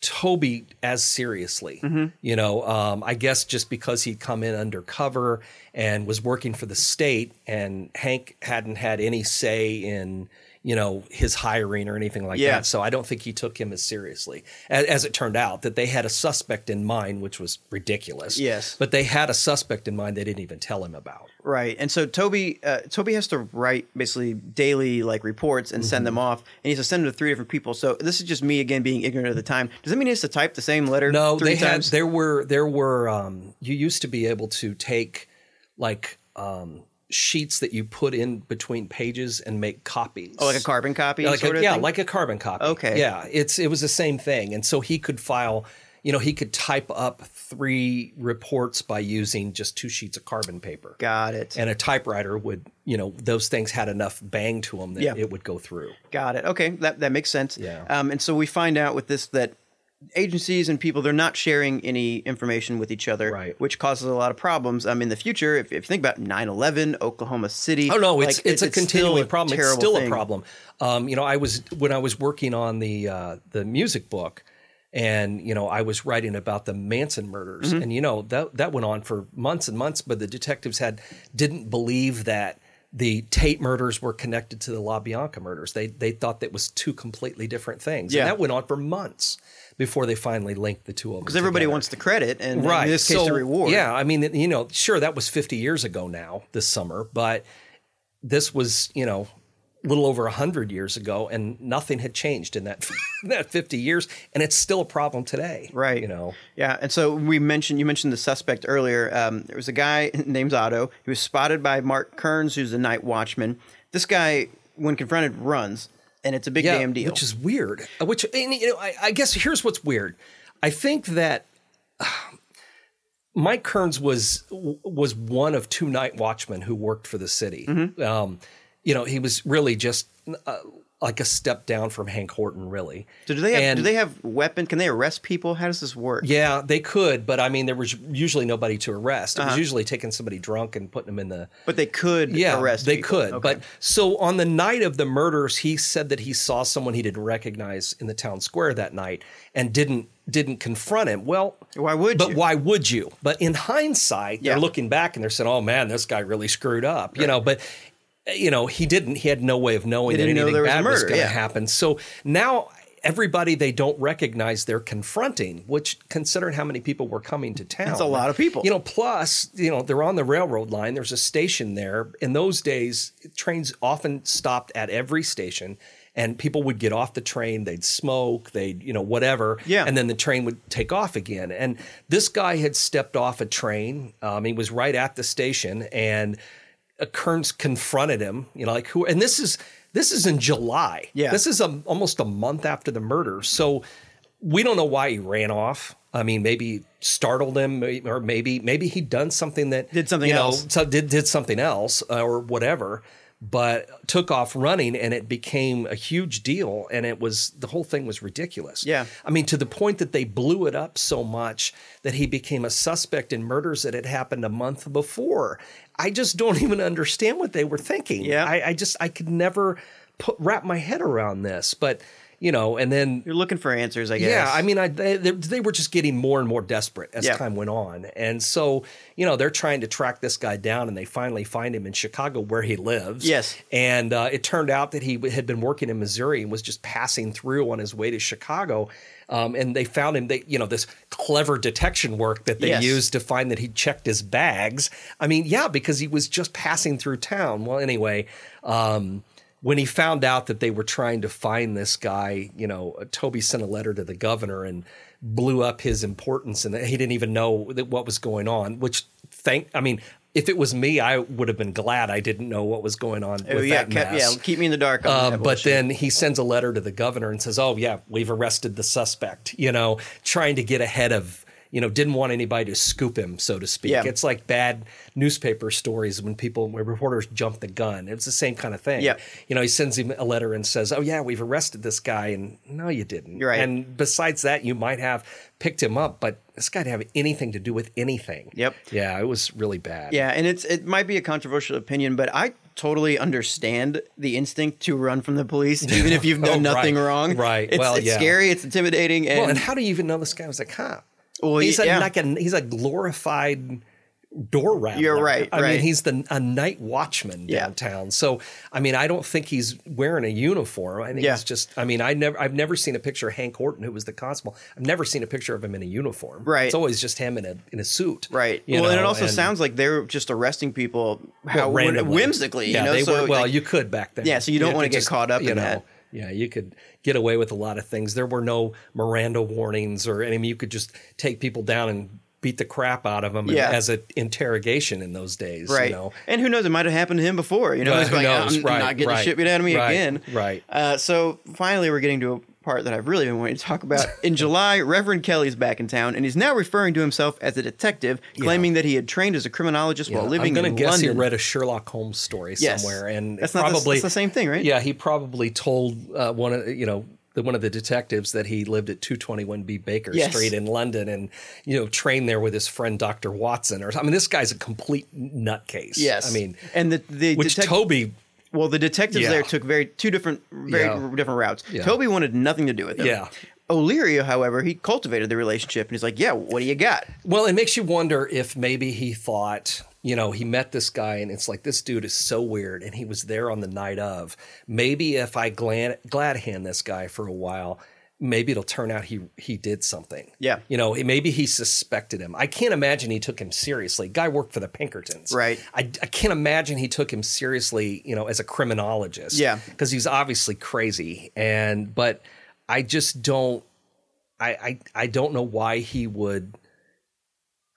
Speaker 1: Toby as seriously.
Speaker 2: Mm-hmm.
Speaker 1: You know, um, I guess just because he'd come in undercover and was working for the state, and Hank hadn't had any say in you know his hiring or anything like
Speaker 2: Yeah.
Speaker 1: that. So I don't think he took him as seriously as, as it turned out. That they had a suspect in mind, which was ridiculous.
Speaker 2: Yes.
Speaker 1: but they had a suspect in mind they didn't even tell him about.
Speaker 2: Right, and so Toby, uh, Toby has to write basically daily like reports and
Speaker 1: Mm-hmm.
Speaker 2: send them off, and he has to send them to three different people. So this is just me again being ignorant of the time. Does that mean he has to type the same letter?
Speaker 1: No, they had there were there were um you used to be able to take like um sheets that you put in between pages and make copies.
Speaker 2: oh, like a carbon copy,
Speaker 1: like
Speaker 2: sort
Speaker 1: a,
Speaker 2: of
Speaker 1: yeah,
Speaker 2: thing?
Speaker 1: like a carbon copy.
Speaker 2: Okay.
Speaker 1: Yeah, it's it was the same thing. And so he could file, you know, he could type up three reports by using just two sheets of carbon paper.
Speaker 2: Got it.
Speaker 1: And a typewriter would, you know, those things had enough bang to them that
Speaker 2: Yeah.
Speaker 1: it would go through.
Speaker 2: Got it. Okay, that that makes sense.
Speaker 1: Yeah.
Speaker 2: Um, and so we find out with this that agencies and people they're not sharing any information with each other,
Speaker 1: Right.
Speaker 2: which causes a lot of problems. Um, in the future, if, if you think about 9-11, Oklahoma City.
Speaker 1: Oh no, it's
Speaker 2: like,
Speaker 1: it's,
Speaker 2: it-
Speaker 1: a continuing
Speaker 2: still
Speaker 1: problem. It's still
Speaker 2: thing.
Speaker 1: a problem. Um, you know, I was when I was working on the uh, the music book, and you know, I was writing about the Manson murders,
Speaker 2: Mm-hmm.
Speaker 1: and you know that that went on for months and months. But the detectives had didn't believe that the Tate murders were connected to the LaBianca murders. They they thought that was two completely different things,
Speaker 2: Yeah.
Speaker 1: and that went on for months before they finally linked the two of them.
Speaker 2: Because everybody wants the credit, and
Speaker 1: right.
Speaker 2: in this case,
Speaker 1: so,
Speaker 2: the reward.
Speaker 1: Yeah, I mean, you know, sure, that was 50 years ago now, this summer, but this was, you know, a little over 100 years ago, and nothing had changed in that that 50 years, and it's still a problem today.
Speaker 2: Right.
Speaker 1: You know,
Speaker 2: Yeah, and so we mentioned you mentioned the suspect earlier. Um, there was a guy named Otto. He was spotted by Mark Kearns, who's a night watchman. This guy, when confronted, runs, and it's a big damn deal.
Speaker 1: which is weird. Uh, Which, and, you know, I, I guess here's what's weird. I think that Mike Kearns was was one of two night watchmen who worked for the city.
Speaker 2: Mm-hmm.
Speaker 1: Um, you know, he was really just uh, like a step down from Hank Horton, really.
Speaker 2: so do they have
Speaker 1: and-
Speaker 2: do they have weapon? Can they arrest people? How does this work?
Speaker 1: Yeah, they could, but I mean, there was usually nobody to arrest. It
Speaker 2: Uh-huh.
Speaker 1: was usually taking somebody drunk and putting them in the
Speaker 2: But they could
Speaker 1: yeah,
Speaker 2: arrest.
Speaker 1: they
Speaker 2: people.
Speaker 1: could.
Speaker 2: Okay.
Speaker 1: But so on the night of the murders, he said that he saw someone he didn't recognize in the town square that night and didn't didn't confront him. Well,
Speaker 2: Why would
Speaker 1: but
Speaker 2: you?
Speaker 1: why would you? But in hindsight,
Speaker 2: Yeah.
Speaker 1: they're looking back and they're saying, "Oh man, this guy really screwed up," you know. But you know, he didn't. He had no way of knowing that
Speaker 2: didn't know
Speaker 1: anything
Speaker 2: there was
Speaker 1: bad was going to
Speaker 2: yeah.
Speaker 1: happen. So now. Everybody they don't recognize they're confronting, which considering how many people were coming to town,
Speaker 2: That's a lot of people.
Speaker 1: You know, plus you know they're on the railroad line. There's a station there. In those days, trains often stopped at every station, and people would get off the train. They'd smoke. They'd you know whatever.
Speaker 2: Yeah.
Speaker 1: And then the train would take off again. And this guy had stepped off a train. Um, he was right at the station, and Kearns confronted him. You know, like who? And this is this is in July.
Speaker 2: Yeah.
Speaker 1: This is a, almost a month after the murder. So we don't know why he ran off. I mean, maybe startled him, or maybe maybe he'd done something that
Speaker 2: Did something
Speaker 1: you know,
Speaker 2: else.
Speaker 1: so did did something else uh, or whatever. But took off running, and it became a huge deal, and it was the whole thing was ridiculous.
Speaker 2: Yeah.
Speaker 1: I mean, to the point that they blew it up so much that he became a suspect in murders that had happened a month before. I just don't even understand what they were thinking.
Speaker 2: Yeah.
Speaker 1: I, I just I could never put wrap my head around this. But you know, and then
Speaker 2: You're looking for answers, I guess.
Speaker 1: yeah, I mean, I, they, they they were just getting more and more desperate as
Speaker 2: Yeah.
Speaker 1: time went on, and so you know they're trying to track this guy down, and they finally find him in Chicago where he lives.
Speaker 2: Yes.
Speaker 1: and uh, it turned out that he had been working in Missouri and was just passing through on his way to Chicago. Um, and they found him. They, you know, this clever detection work that they
Speaker 2: Yes.
Speaker 1: used to find that he checked his bags. I mean, yeah, because he was just passing through town. Well, anyway, um, when he found out that they were trying to find this guy, you know, Toby sent a letter to the governor and blew up his importance, and he didn't even know that what was going on. Which, thank, I mean, if it was me, I would have been glad I didn't know what was going on
Speaker 2: Oh,
Speaker 1: with
Speaker 2: yeah,
Speaker 1: that
Speaker 2: kept-
Speaker 1: mess.
Speaker 2: yeah, keep me in the dark. On
Speaker 1: Uh, but then he sends a letter to the governor and says, "Oh yeah, we've arrested the suspect." You know, trying to get ahead of. You know, didn't want anybody to scoop him, so to speak.
Speaker 2: Yeah.
Speaker 1: It's like bad newspaper stories when people, when reporters jump the gun. It's the same kind of thing.
Speaker 2: Yeah.
Speaker 1: You know, he sends him a letter and says, "Oh yeah, we've arrested this guy," and no, you didn't.
Speaker 2: You're right.
Speaker 1: And besides that, you might have picked him up, but this guy didn't have anything to do with anything.
Speaker 2: Yep.
Speaker 1: Yeah, it was really bad.
Speaker 2: Yeah, and it's it might be a controversial opinion, but I totally understand the instinct to run from the police, even if you've done
Speaker 1: Oh,
Speaker 2: nothing
Speaker 1: right,
Speaker 2: wrong.
Speaker 1: right.
Speaker 2: It's,
Speaker 1: Well,
Speaker 2: it's
Speaker 1: yeah.
Speaker 2: scary. It's intimidating, and,
Speaker 1: Well, and how do you even know this guy was a cop?
Speaker 2: Well,
Speaker 1: he's
Speaker 2: yeah.
Speaker 1: a, like a he's a glorified door rattler.
Speaker 2: You're right,
Speaker 1: I
Speaker 2: right.
Speaker 1: mean, he's the a night watchman
Speaker 2: Yeah.
Speaker 1: downtown. So, I mean, I don't think he's wearing a uniform. I think
Speaker 2: Yeah.
Speaker 1: he's just. I mean, I never I've never seen a picture of Hank Horton, who was the constable. I've never seen a picture of him in a uniform.
Speaker 2: Right.
Speaker 1: It's always just him in a in a suit.
Speaker 2: right. well, and it
Speaker 1: know,
Speaker 2: also sounds like they're just arresting people how
Speaker 1: well, randomly.
Speaker 2: whimsically.
Speaker 1: Yeah,
Speaker 2: you know,
Speaker 1: they
Speaker 2: so
Speaker 1: were. Well,
Speaker 2: like,
Speaker 1: you could back then.
Speaker 2: Yeah, so you don't wanna
Speaker 1: could
Speaker 2: get caught up
Speaker 1: you
Speaker 2: in
Speaker 1: know,
Speaker 2: that.
Speaker 1: Yeah, you could get away with a lot of things. There were no Miranda warnings or I mean, you could just take people down and beat the crap out of him
Speaker 2: Yeah.
Speaker 1: as an interrogation in those days.
Speaker 2: Right.
Speaker 1: You know?
Speaker 2: And who knows? It might have happened to him before. You know,
Speaker 1: who
Speaker 2: like,
Speaker 1: knows?
Speaker 2: I'm
Speaker 1: Right,
Speaker 2: not getting
Speaker 1: right,
Speaker 2: the shit beat out of me
Speaker 1: right,
Speaker 2: again.
Speaker 1: right.
Speaker 2: Uh, so finally, we're getting to a part that I've really been wanting to talk about. In July, Reverend Kelly's back in town, and he's now referring to himself as a detective, claiming that he had trained as a criminologist while
Speaker 1: Yeah,
Speaker 2: living
Speaker 1: I'm gonna
Speaker 2: in
Speaker 1: guess
Speaker 2: London.
Speaker 1: he read a Sherlock Holmes story
Speaker 2: Yes.
Speaker 1: somewhere, and
Speaker 2: That's not the-
Speaker 1: probably
Speaker 2: that's the same thing, right?
Speaker 1: Yeah, he probably told uh, one of you know the, one of the detectives that he lived at 221B Baker
Speaker 2: Yes.
Speaker 1: Street in London, and you know trained there with his friend Doctor Watson. Or I mean, this guy's a complete nutcase.
Speaker 2: Yes,
Speaker 1: I mean,
Speaker 2: and the the
Speaker 1: which Toby
Speaker 2: Well, the detectives
Speaker 1: Yeah.
Speaker 2: there took very two different, very
Speaker 1: Yeah.
Speaker 2: different routes.
Speaker 1: Yeah.
Speaker 2: Toby wanted nothing to do with it.
Speaker 1: Yeah.
Speaker 2: O'Leary, however, he cultivated the relationship, and he's like, "Yeah, what do you got?"
Speaker 1: Well, it makes you wonder if maybe he thought, you know, he met this guy and it's like, this dude is so weird. And he was there on the night of. Maybe if I glad, glad hand this guy for a while, maybe it'll turn out he he did something.
Speaker 2: Yeah.
Speaker 1: You know, maybe he suspected him. I can't imagine he took him seriously. Guy worked for the Pinkertons.
Speaker 2: Right.
Speaker 1: I, I can't imagine he took him seriously, you know, as a criminologist.
Speaker 2: Yeah.
Speaker 1: Because he's obviously crazy. And, but I just don't, I, I, I don't know why he would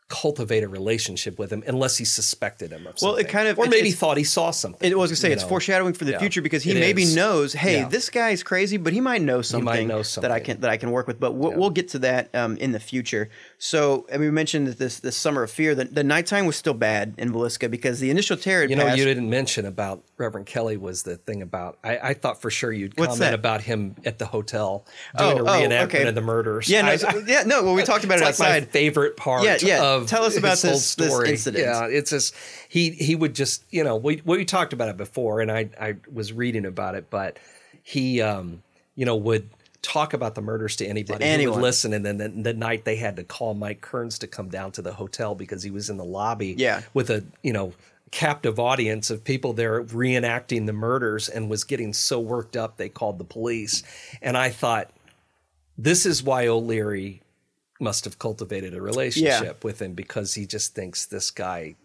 Speaker 1: cultivate a relationship with him unless he suspected him of
Speaker 2: Well, it kind of-
Speaker 1: or maybe thought he saw something.
Speaker 2: It was gonna say it's
Speaker 1: know?
Speaker 2: foreshadowing for the
Speaker 1: Yeah.
Speaker 2: future because he
Speaker 1: It
Speaker 2: maybe
Speaker 1: is.
Speaker 2: knows, hey,
Speaker 1: Yeah.
Speaker 2: this guy's crazy, but he might know something, might
Speaker 1: know something.
Speaker 2: that I can that I can work with. But we'll, we'll get to that um, in the future. So, and we mentioned that this this summer of fear, the, the nighttime was still bad in Villisca because the initial terror. Had
Speaker 1: You know,
Speaker 2: passed.
Speaker 1: you didn't mention about Reverend Kelly was the thing about. I, I thought for sure you'd
Speaker 2: What's
Speaker 1: comment
Speaker 2: that?
Speaker 1: about him at the hotel doing
Speaker 2: Oh,
Speaker 1: a
Speaker 2: oh,
Speaker 1: reenactment
Speaker 2: okay.
Speaker 1: of the murders.
Speaker 2: Yeah, no,
Speaker 1: I-
Speaker 2: so- yeah, no. Well, we talked about it
Speaker 1: like
Speaker 2: outside.
Speaker 1: my favorite part.
Speaker 2: Yeah, yeah.
Speaker 1: Of
Speaker 2: Tell us about this- this
Speaker 1: story.
Speaker 2: incident.
Speaker 1: Yeah, it's just he he would just you know we we talked about it before, and I I was reading about it, but he um you know would talk about the murders to anybody who
Speaker 2: anyone.
Speaker 1: would listen, and then the, the night they had to call Mike Kearns to come down to the hotel because he was in the lobby
Speaker 2: Yeah.
Speaker 1: with a you know captive audience of people there reenacting the murders and was getting so worked up they called the police and i thought this is why o'leary must have cultivated a relationship with him because he just thinks this guy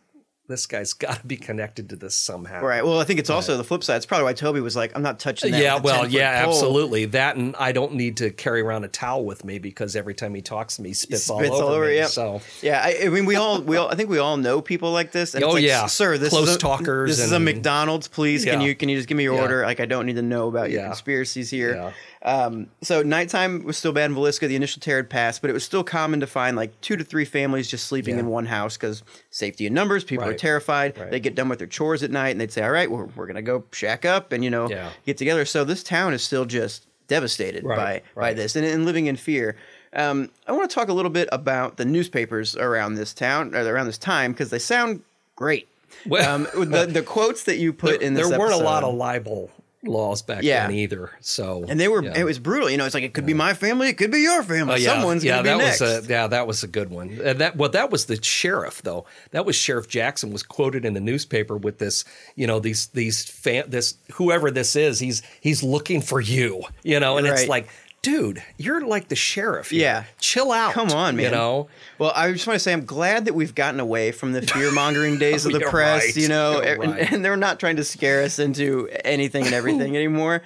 Speaker 1: this guy's got to be connected to this somehow
Speaker 2: Right. Well, I think it's also the flip side. It's probably why Toby was like, "I'm not touching that."
Speaker 1: yeah, well, yeah,
Speaker 2: pole."
Speaker 1: absolutely. That and I don't need to carry around a towel with me because every time he talks to me, he spits, all
Speaker 2: Spits
Speaker 1: over,
Speaker 2: all over,
Speaker 1: me.
Speaker 2: yeah.
Speaker 1: So
Speaker 2: Yeah, I, I mean, we all, we all, I think we all know people like this. And
Speaker 1: Oh,
Speaker 2: like,
Speaker 1: yeah.
Speaker 2: sir, this
Speaker 1: Close
Speaker 2: is a,
Speaker 1: talkers
Speaker 2: This is a McDonald's, please. Can you, can you just give me your
Speaker 1: Yeah.
Speaker 2: order? Like, I don't need to know about your
Speaker 1: Yeah.
Speaker 2: conspiracies here. Um, so nighttime was still bad in Villisca. The initial terror had passed, but it was still common to find like two to three families just sleeping
Speaker 1: Yeah.
Speaker 2: in one house because safety in numbers. People are terrified.
Speaker 1: Right.
Speaker 2: They get done with their chores at night and they'd say, "All right, we're, we're gonna go shack up and you know
Speaker 1: Yeah.
Speaker 2: get together." So this town is still just devastated
Speaker 1: Right,
Speaker 2: by by this and, and living in fear. Um, I want to talk a little bit about the newspapers around this town or around this time because they sound great.
Speaker 1: Well-
Speaker 2: um, the the quotes that you put
Speaker 1: there,
Speaker 2: in this
Speaker 1: there weren't a lot of libel laws back
Speaker 2: Yeah.
Speaker 1: then either. So
Speaker 2: And they were
Speaker 1: yeah.
Speaker 2: it was brutal. You know, it's like it could be my family, it could be your family.
Speaker 1: Oh, yeah,
Speaker 2: Someone's
Speaker 1: yeah, that
Speaker 2: next.
Speaker 1: was a yeah, that was a good one. And that well, that was the sheriff though. That was Sheriff Jackson was quoted in the newspaper with this, you know, these these fan this whoever this is, he's he's looking for you, you know, and
Speaker 2: Right.
Speaker 1: it's like, dude, you're like the sheriff. here.
Speaker 2: Yeah.
Speaker 1: chill out.
Speaker 2: Come on, man.
Speaker 1: You know,
Speaker 2: Well, I just want to say I'm glad that we've gotten away from the fear mongering days of the press,
Speaker 1: right.
Speaker 2: you know, and,
Speaker 1: right.
Speaker 2: and they're not trying to scare us into anything and everything anymore.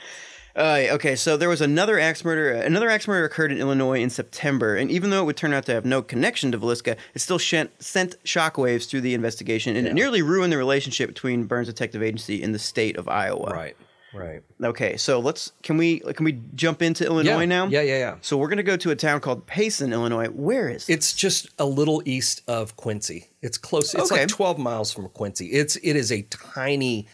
Speaker 2: Uh, okay, so there was another axe murder. Another axe murder occurred in Illinois in September, and even though it would turn out to have no connection to Villisca, it still sent, sent shockwaves through the investigation, and it nearly ruined the relationship between Burns Detective Agency and the state of Iowa.
Speaker 1: right, right.
Speaker 2: Okay, so let's can we can we jump into Illinois
Speaker 1: yeah.
Speaker 2: now?
Speaker 1: Yeah, yeah, yeah.
Speaker 2: So we're gonna go to a town called Payson, Illinois. Where is it?
Speaker 1: It's just a little east of Quincy. It's close. It's
Speaker 2: Okay.
Speaker 1: like 12 miles from Quincy. It's it is a tiny.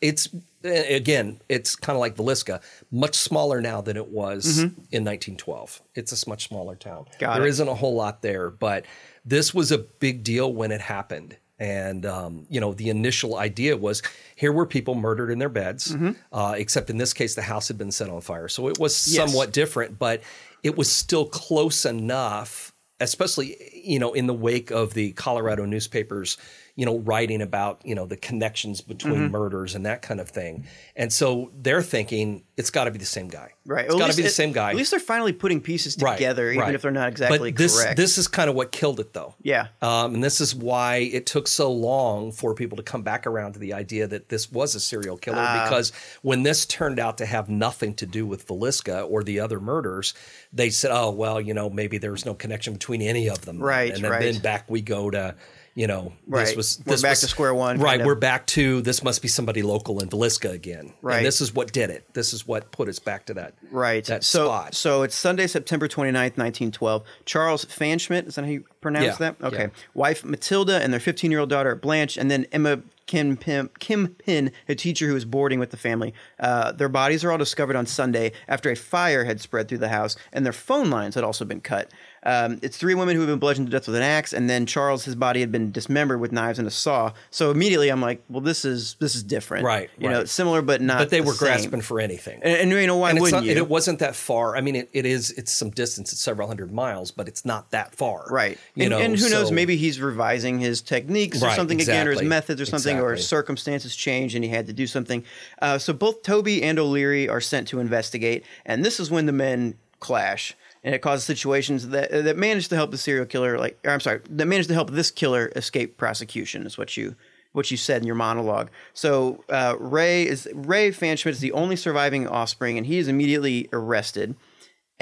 Speaker 1: It's again. It's kind of like Villisca, much smaller now than it was in 1912. It's a much smaller town.
Speaker 2: Mm-hmm. Got
Speaker 1: There
Speaker 2: it.
Speaker 1: not a whole lot there, but this was a big deal when it happened. And um, you know, the initial idea was here were people murdered in their beds,
Speaker 2: Mm-hmm.
Speaker 1: uh, except in this case, the house had been set on fire, so it was
Speaker 2: Yes.
Speaker 1: somewhat different, but it was still close enough, especially you know in the wake of the Colorado newspapers, you know, writing about you know the connections between
Speaker 2: Mm-hmm.
Speaker 1: murders and that kind of thing, and so they're thinking it's got to be the same guy,
Speaker 2: Right.
Speaker 1: It's got to be the
Speaker 2: it-
Speaker 1: same guy.
Speaker 2: At least they're finally putting pieces
Speaker 1: Right,
Speaker 2: together, even
Speaker 1: right.
Speaker 2: if they're not exactly
Speaker 1: but this,
Speaker 2: correct.
Speaker 1: This is kind of what killed it, though.
Speaker 2: Yeah.
Speaker 1: Um, and this is why it took so long for people to come back around to the idea that this was a serial killer.
Speaker 2: Ah.
Speaker 1: because when this turned out to have nothing to do with Villisca or the other murders, they said, "Oh, well, you know, maybe there's no connection between any of them." then."
Speaker 2: Right,
Speaker 1: And then,
Speaker 2: right.
Speaker 1: then back we go to. You know, this
Speaker 2: Right.
Speaker 1: was
Speaker 2: We're back
Speaker 1: was-
Speaker 2: to square one,
Speaker 1: Right,
Speaker 2: kind of.
Speaker 1: we're back to this must be somebody local in Villisca again.
Speaker 2: Right.
Speaker 1: and this is what did it. This is what put us back to that
Speaker 2: right.
Speaker 1: that
Speaker 2: so,
Speaker 1: spot.
Speaker 2: so it's Sunday, September 29th, 1912. Charles Pfanschmidt, is that how you pronounce
Speaker 1: Yeah,
Speaker 2: that? Okay.
Speaker 1: yeah.
Speaker 2: Wife Matilda and their 15 year old daughter Blanche, and then Emma Kim Pim, Kim Pin, a teacher who was boarding with the family. Uh, their bodies are all discovered on Sunday after a fire had spread through the house, and their phone lines had also been cut. Um, it's three women who have been bludgeoned to death with an axe, and then Charles, his body had been dismembered with knives and a saw. So immediately, I'm like, well, this is this is different,
Speaker 1: Right,
Speaker 2: You know,
Speaker 1: right.
Speaker 2: it's similar but not.
Speaker 1: but they
Speaker 2: the
Speaker 1: were
Speaker 2: same.
Speaker 1: grasping for anything.
Speaker 2: And, and you know why
Speaker 1: and
Speaker 2: wouldn't
Speaker 1: not,
Speaker 2: you?
Speaker 1: it wasn't that far. I mean, it, it is. It's some distance. It's several hundred miles, but it's not that far.
Speaker 2: Right.
Speaker 1: You
Speaker 2: and,
Speaker 1: know,
Speaker 2: and who knows, maybe he's revising his techniques or
Speaker 1: Right,
Speaker 2: something again, or his methods or something, or his circumstances changed and he had to do something. Uh, so both Toby and O'Leary are sent to investigate, and this is when the men clash. And it causes situations that that manage to help the serial killer, like or I'm sorry, that manage to help this killer escape prosecution. Is what you what you said in your monologue. So uh, Ray is Ray Pfanschmidt is the only surviving offspring, and he is immediately arrested.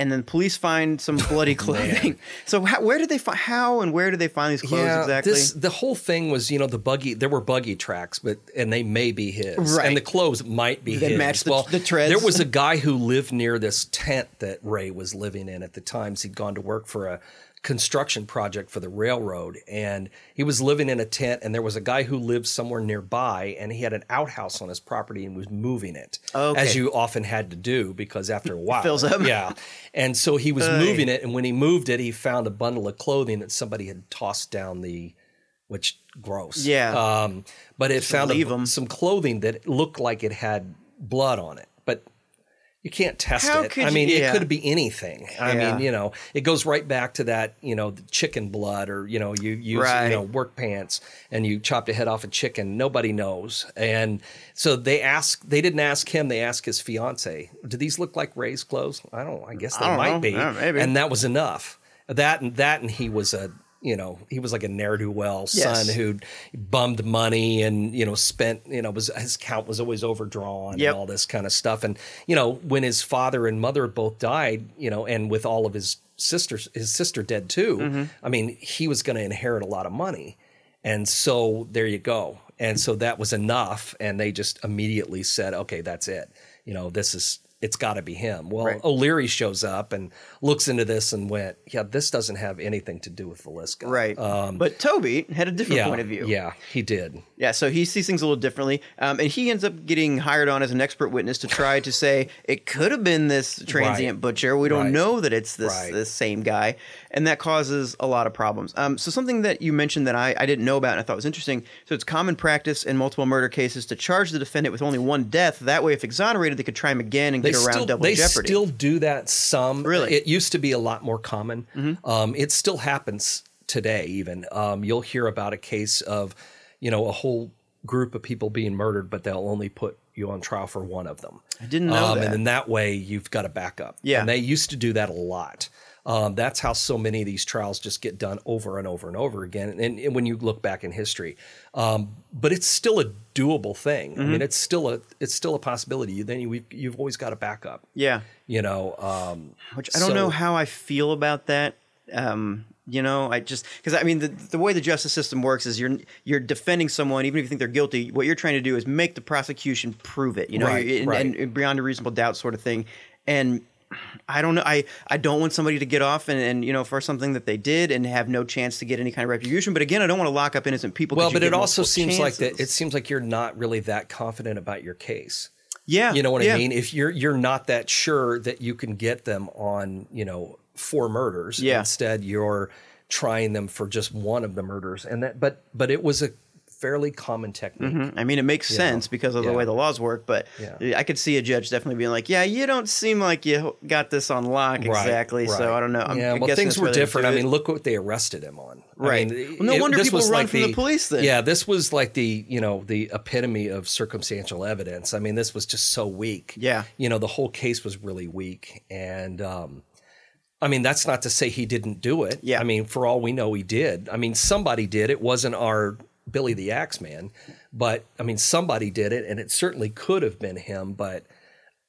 Speaker 2: And then police find some oh, bloody clothing. so how, where did they find? How and where did they find these clothes
Speaker 1: Yeah,
Speaker 2: exactly?
Speaker 1: this the whole thing was, you know, the buggy. There were buggy tracks, but and they may be his,
Speaker 2: Right.
Speaker 1: and the clothes might be
Speaker 2: They
Speaker 1: his.
Speaker 2: match the-
Speaker 1: well,
Speaker 2: the treads.
Speaker 1: There was a guy who lived near this tent that Ray was living in at the times. He'd gone to work for a construction project for the railroad, and he was living in a tent. And there was a guy who lived somewhere nearby, and he had an outhouse on his property and was moving it,
Speaker 2: Okay.
Speaker 1: as you often had to do because after a while,
Speaker 2: fills up.
Speaker 1: Yeah, and so he was moving it, and when he moved it, he found a bundle of clothing that somebody had tossed down the, which gross.
Speaker 2: Yeah.
Speaker 1: Um, but it found
Speaker 2: leave
Speaker 1: a, some clothing that looked like it had blood on it, you can't test
Speaker 2: How
Speaker 1: it. I
Speaker 2: you-
Speaker 1: mean,
Speaker 2: yeah.
Speaker 1: it could be anything. I
Speaker 2: Yeah.
Speaker 1: mean, you know, it goes right back to that, you know, the chicken blood, or you know, you use
Speaker 2: Right.
Speaker 1: you know work pants and you chopped a head off a chicken. Nobody knows, and so they ask. They didn't ask him. They asked his fiance. Do these look like Ray's clothes? I don't. I guess they might
Speaker 2: know.
Speaker 1: be.
Speaker 2: Yeah.
Speaker 1: And that was enough. That and that, and he was a. You know, he was like a ne'er do well
Speaker 2: Yes.
Speaker 1: son who bummed money and you know spent. You know, was his account was always overdrawn
Speaker 2: Yep.
Speaker 1: and all this kind of stuff. And you know, when his father and mother both died, you know, and with all of his sisters, his sister dead too.
Speaker 2: Mm-hmm.
Speaker 1: I mean, he was going to inherit a lot of money, and so there you go. And so that was enough, and they just immediately said, "Okay, that's it. You know, this is it's got to be him. Well,
Speaker 2: Right.
Speaker 1: O'Leary shows up and looks into this and went, yeah, this doesn't have anything to do with Villisca.
Speaker 2: Right.
Speaker 1: Um,
Speaker 2: but Toby had a different
Speaker 1: yeah,
Speaker 2: point of view.
Speaker 1: Yeah, he did.
Speaker 2: Yeah, so he sees things a little differently, um, and he ends up getting hired on as an expert witness to try to say it could have been this transient
Speaker 1: Right.
Speaker 2: butcher. We don't
Speaker 1: Right.
Speaker 2: know that it's this this same guy, and that causes a lot of problems. Um, so something that you mentioned that I, I didn't know about and I thought was interesting. So it's common practice in multiple murder cases to charge the defendant with only one death. That way, if exonerated, they could try him again and
Speaker 1: They
Speaker 2: get around
Speaker 1: still,
Speaker 2: double
Speaker 1: they
Speaker 2: jeopardy.
Speaker 1: still do that some.
Speaker 2: Really? Mm-hmm.
Speaker 1: It used to be a lot more common. Um, it still happens today, even. Um, you'll hear about a case of, you know, a whole group of people being murdered, but they'll only put you on trial for one of them.
Speaker 2: I didn't know
Speaker 1: um,
Speaker 2: that.
Speaker 1: And then that way you've got a backup.
Speaker 2: Yeah.
Speaker 1: And they used to do that a lot. Um, that's how so many of these trials just get done over and over and over again. And, and when you look back in history, um, but it's still a doable thing. I
Speaker 2: Mm-hmm.
Speaker 1: mean, it's still a it's still a possibility. You then you you've always got a backup.
Speaker 2: yeah.
Speaker 1: You know, um,
Speaker 2: Which I don't
Speaker 1: so-
Speaker 2: know how I feel about that. Um, you know, I just because I mean the the way the justice system works is you're you're defending someone even if you think they're guilty. What you're trying to do is make the prosecution prove it. You know,
Speaker 1: Right,
Speaker 2: and,
Speaker 1: right.
Speaker 2: and beyond a reasonable doubt, sort of thing. And I don't know. I, I don't want somebody to get off and, and you know for something that they did and have no chance to get any kind of retribution. But again, I don't want to lock up innocent people.
Speaker 1: Well, but it also seems like that. It seems like you're not really that confident about your case.
Speaker 2: yeah,
Speaker 1: You know what
Speaker 2: yeah.
Speaker 1: I mean? If you're you're not that sure that you can get them on, you know, four murders.
Speaker 2: Yeah.
Speaker 1: Instead, you're trying them for just one of the murders, and that. But but it was a fairly common technique.
Speaker 2: Mhm. I mean, it makes sense because of the way the laws work, but
Speaker 1: Yeah.
Speaker 2: I could see a judge definitely being like, "Yeah, you don't seem like you got this on lock
Speaker 1: Right,
Speaker 2: exactly." So. I don't know. I'm
Speaker 1: yeah, well, things were different. I mean, look what they arrested him on.
Speaker 2: Right.
Speaker 1: I mean,
Speaker 2: Well, no wonder
Speaker 1: this
Speaker 2: people
Speaker 1: was
Speaker 2: run
Speaker 1: like
Speaker 2: from the police then.
Speaker 1: Yeah, this was like the you know the epitome of circumstantial evidence. I mean, this was just so weak.
Speaker 2: Yeah.
Speaker 1: you know, the whole case was really weak, and um, I mean, that's not to say he didn't do it.
Speaker 2: Yeah.
Speaker 1: I mean, for all we know, he did. I mean, somebody did. It wasn't our Billy the Axeman, but I mean, somebody did it, and it certainly could have been him, but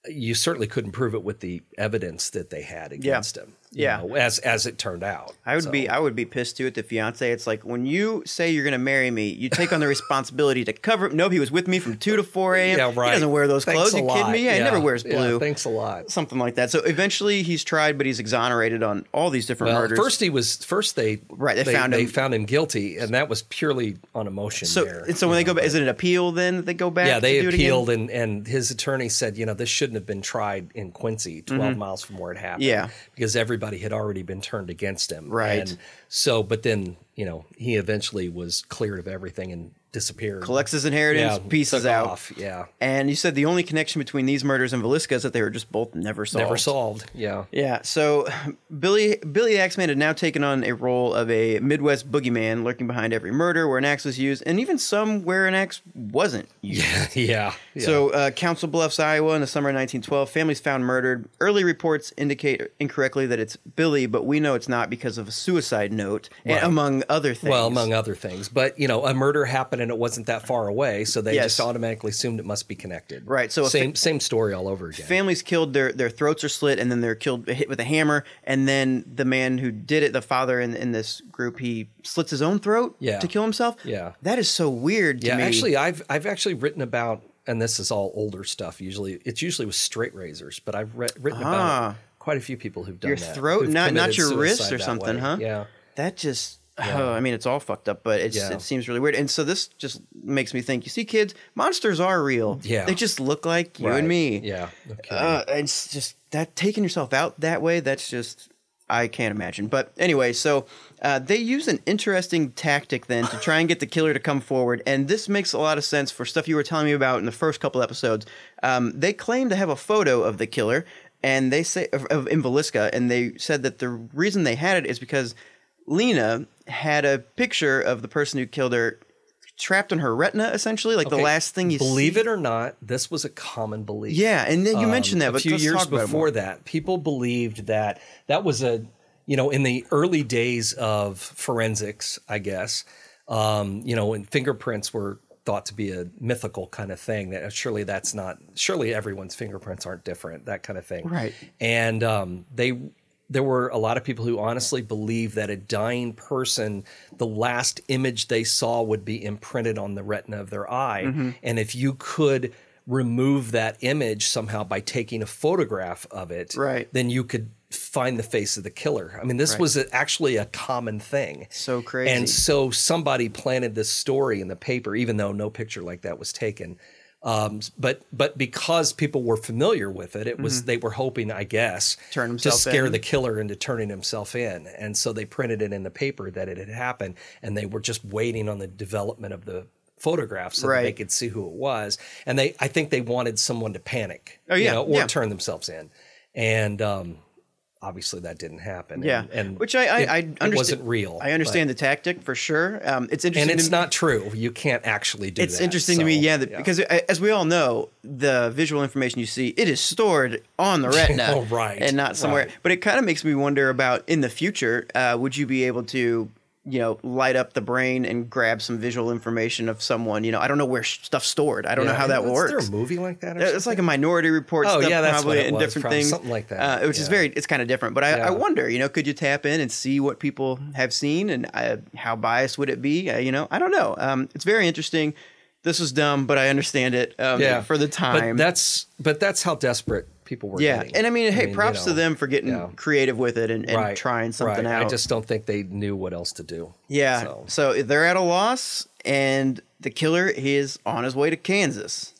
Speaker 1: you certainly couldn't prove it with the evidence that they had against him.
Speaker 2: Yeah.
Speaker 1: know, as as it turned out.
Speaker 2: I would
Speaker 1: So-
Speaker 2: be I would be pissed too at the fiance. It's like when you say you're going to marry me, you take on the responsibility to cover. No, he was with me from two to four a.m.
Speaker 1: Yeah, right.
Speaker 2: He doesn't wear those
Speaker 1: Thanks
Speaker 2: clothes. You kidding me? Yeah, he never wears
Speaker 1: Yeah,
Speaker 2: blue.
Speaker 1: thanks a lot.
Speaker 2: Something like that. So eventually he's tried, but he's exonerated on all these different
Speaker 1: Well,
Speaker 2: murders.
Speaker 1: first he was first they
Speaker 2: Right, they found
Speaker 1: they
Speaker 2: him-
Speaker 1: found him guilty, and that was purely on emotion.
Speaker 2: so
Speaker 1: there,
Speaker 2: and so when they go
Speaker 1: know,
Speaker 2: back, is it an appeal then that they go back?
Speaker 1: yeah,
Speaker 2: to
Speaker 1: they
Speaker 2: do it again?
Speaker 1: appealed, and and his attorney said, you know, this shouldn't have been tried in Quincy, 12 miles from where it happened.
Speaker 2: Mm-hmm. Yeah.
Speaker 1: because everybody had already been turned against him.
Speaker 2: Right.
Speaker 1: And so, but then you know he eventually was cleared of everything and disappeared.
Speaker 2: collects his inheritance,
Speaker 1: yeah,
Speaker 2: pieces out.
Speaker 1: Off. Yeah,
Speaker 2: And you said the only connection between these murders and Villisca is that they were just both never solved.
Speaker 1: never solved. Yeah.
Speaker 2: Yeah, so Billy Billy the Axeman had now taken on a role of a Midwest boogeyman lurking behind every murder where an axe was used, and even some where an axe wasn't used.
Speaker 1: yeah. yeah.
Speaker 2: So, uh, Council Bluffs, Iowa, in the summer of 1912, families found murdered. Early reports indicate incorrectly that it's Billy, but we know it's not because of a suicide note, and among other things.
Speaker 1: Well, among other things, but you know, a murder happened and it wasn't that far away, so they
Speaker 2: Yes.
Speaker 1: just automatically assumed it must be connected.
Speaker 2: Right, so
Speaker 1: same same story all over again.
Speaker 2: families killed their their throats are slit and then they're killed hit with a hammer and then the man who did it the father in, in this group he slits his own throat
Speaker 1: Yeah.
Speaker 2: to kill himself
Speaker 1: Yeah.
Speaker 2: that is so weird to
Speaker 1: yeah,
Speaker 2: me
Speaker 1: actually, I've I've actually written about, and this is all older stuff. Usually, it's usually with straight razors, but I've re- written
Speaker 2: Ah.
Speaker 1: about quite a few people who've done that.
Speaker 2: your
Speaker 1: that.
Speaker 2: throat not not your wrist or something
Speaker 1: way.
Speaker 2: huh
Speaker 1: Yeah.
Speaker 2: that just oh, I mean it's all fucked up but it's,
Speaker 1: Yeah.
Speaker 2: it seems really weird and so this just makes me think you see kids monsters are real
Speaker 1: Yeah.
Speaker 2: they just look like you
Speaker 1: Right.
Speaker 2: and me
Speaker 1: Yeah. Okay.
Speaker 2: uh, it's just that taking yourself out that way. That's just I can't imagine. But anyway, so uh, they use an interesting tactic then to try and get the killer to come forward, and this makes a lot of sense for stuff you were telling me about in the first couple episodes. Um, they claim to have a photo of the killer, and they say of, of in Villisca, and they said that the reason they had it is because Lena had a picture of the person who killed her. Trapped on her retina, essentially, like the last thing you
Speaker 1: believe
Speaker 2: see.
Speaker 1: it or not, this was a common belief.
Speaker 2: Yeah, and then you
Speaker 1: Um,
Speaker 2: mentioned that,
Speaker 1: a
Speaker 2: but
Speaker 1: few years
Speaker 2: talk about it
Speaker 1: before that, people believed that that was a, you know, in the early days of forensics, I guess, um, you know, when fingerprints were thought to be a mythical kind of thing. That surely that's not. Surely everyone's fingerprints aren't different. That kind of thing.
Speaker 2: Right.
Speaker 1: And um, they. There were a lot of people who honestly believed that a dying person, the last image they saw would be imprinted on the retina of their eye.
Speaker 2: Mm-hmm.
Speaker 1: And if you could remove that image somehow by taking a photograph of it,
Speaker 2: Right.
Speaker 1: then you could find the face of the killer. I mean, this was a, actually a common thing.
Speaker 2: So crazy.
Speaker 1: And so somebody planted this story in the paper, even though no picture like that was taken. Um, but but because people were familiar with it, it was they were hoping, I guess,
Speaker 2: Mm-hmm. Turn
Speaker 1: to scare
Speaker 2: in.
Speaker 1: the killer into turning himself in. And so they printed it in the paper that it had happened, and they were just waiting on the development of the photographs so that they could see who it was. And they, I think they wanted someone to panic,
Speaker 2: Oh,
Speaker 1: you
Speaker 2: yeah,
Speaker 1: know, or
Speaker 2: yeah.
Speaker 1: turn themselves in. And um, obviously that didn't happen.
Speaker 2: Yeah,
Speaker 1: and, and
Speaker 2: which I I,
Speaker 1: it,
Speaker 2: I
Speaker 1: it
Speaker 2: understand.
Speaker 1: wasn't real.
Speaker 2: I understand the tactic for sure. Um, it's interesting,
Speaker 1: and it's
Speaker 2: me-
Speaker 1: not true. You can't actually do that.
Speaker 2: It's
Speaker 1: that,
Speaker 2: interesting to me, yeah, that, because as we all know, the visual information you see, it is stored on the retina,
Speaker 1: Oh, right,
Speaker 2: and not somewhere.
Speaker 1: right.
Speaker 2: But it kind of makes me wonder about in the future, uh, would you be able to, you know, light up the brain and grab some visual information of someone? You know, I don't know where stuff's stored. I don't know how that works.
Speaker 1: Is there a movie like that? Or
Speaker 2: It's
Speaker 1: something?
Speaker 2: like a Minority Report
Speaker 1: Oh,
Speaker 2: stuff,
Speaker 1: yeah, that's
Speaker 2: probably, and
Speaker 1: was,
Speaker 2: different
Speaker 1: probably
Speaker 2: things,
Speaker 1: something like that.
Speaker 2: Uh, which is very, it's kind of different. But I, I wonder, you know, could you tap in and see what people have seen, and uh, how biased would it be? Uh, you know, I don't know. Um, it's very interesting. This was dumb, but I understand it. Um,
Speaker 1: yeah,
Speaker 2: for the time.
Speaker 1: But that's but that's how desperate people were.
Speaker 2: yeah,
Speaker 1: getting.
Speaker 2: and I mean, hey,
Speaker 1: you
Speaker 2: props to
Speaker 1: know,
Speaker 2: them for getting
Speaker 1: yeah.
Speaker 2: creative with it and, and
Speaker 1: right,
Speaker 2: trying something
Speaker 1: right.
Speaker 2: out.
Speaker 1: I just don't think they knew what else to do.
Speaker 2: yeah.
Speaker 1: So.
Speaker 2: So. they're at a loss, and the killer is on his way to Kansas.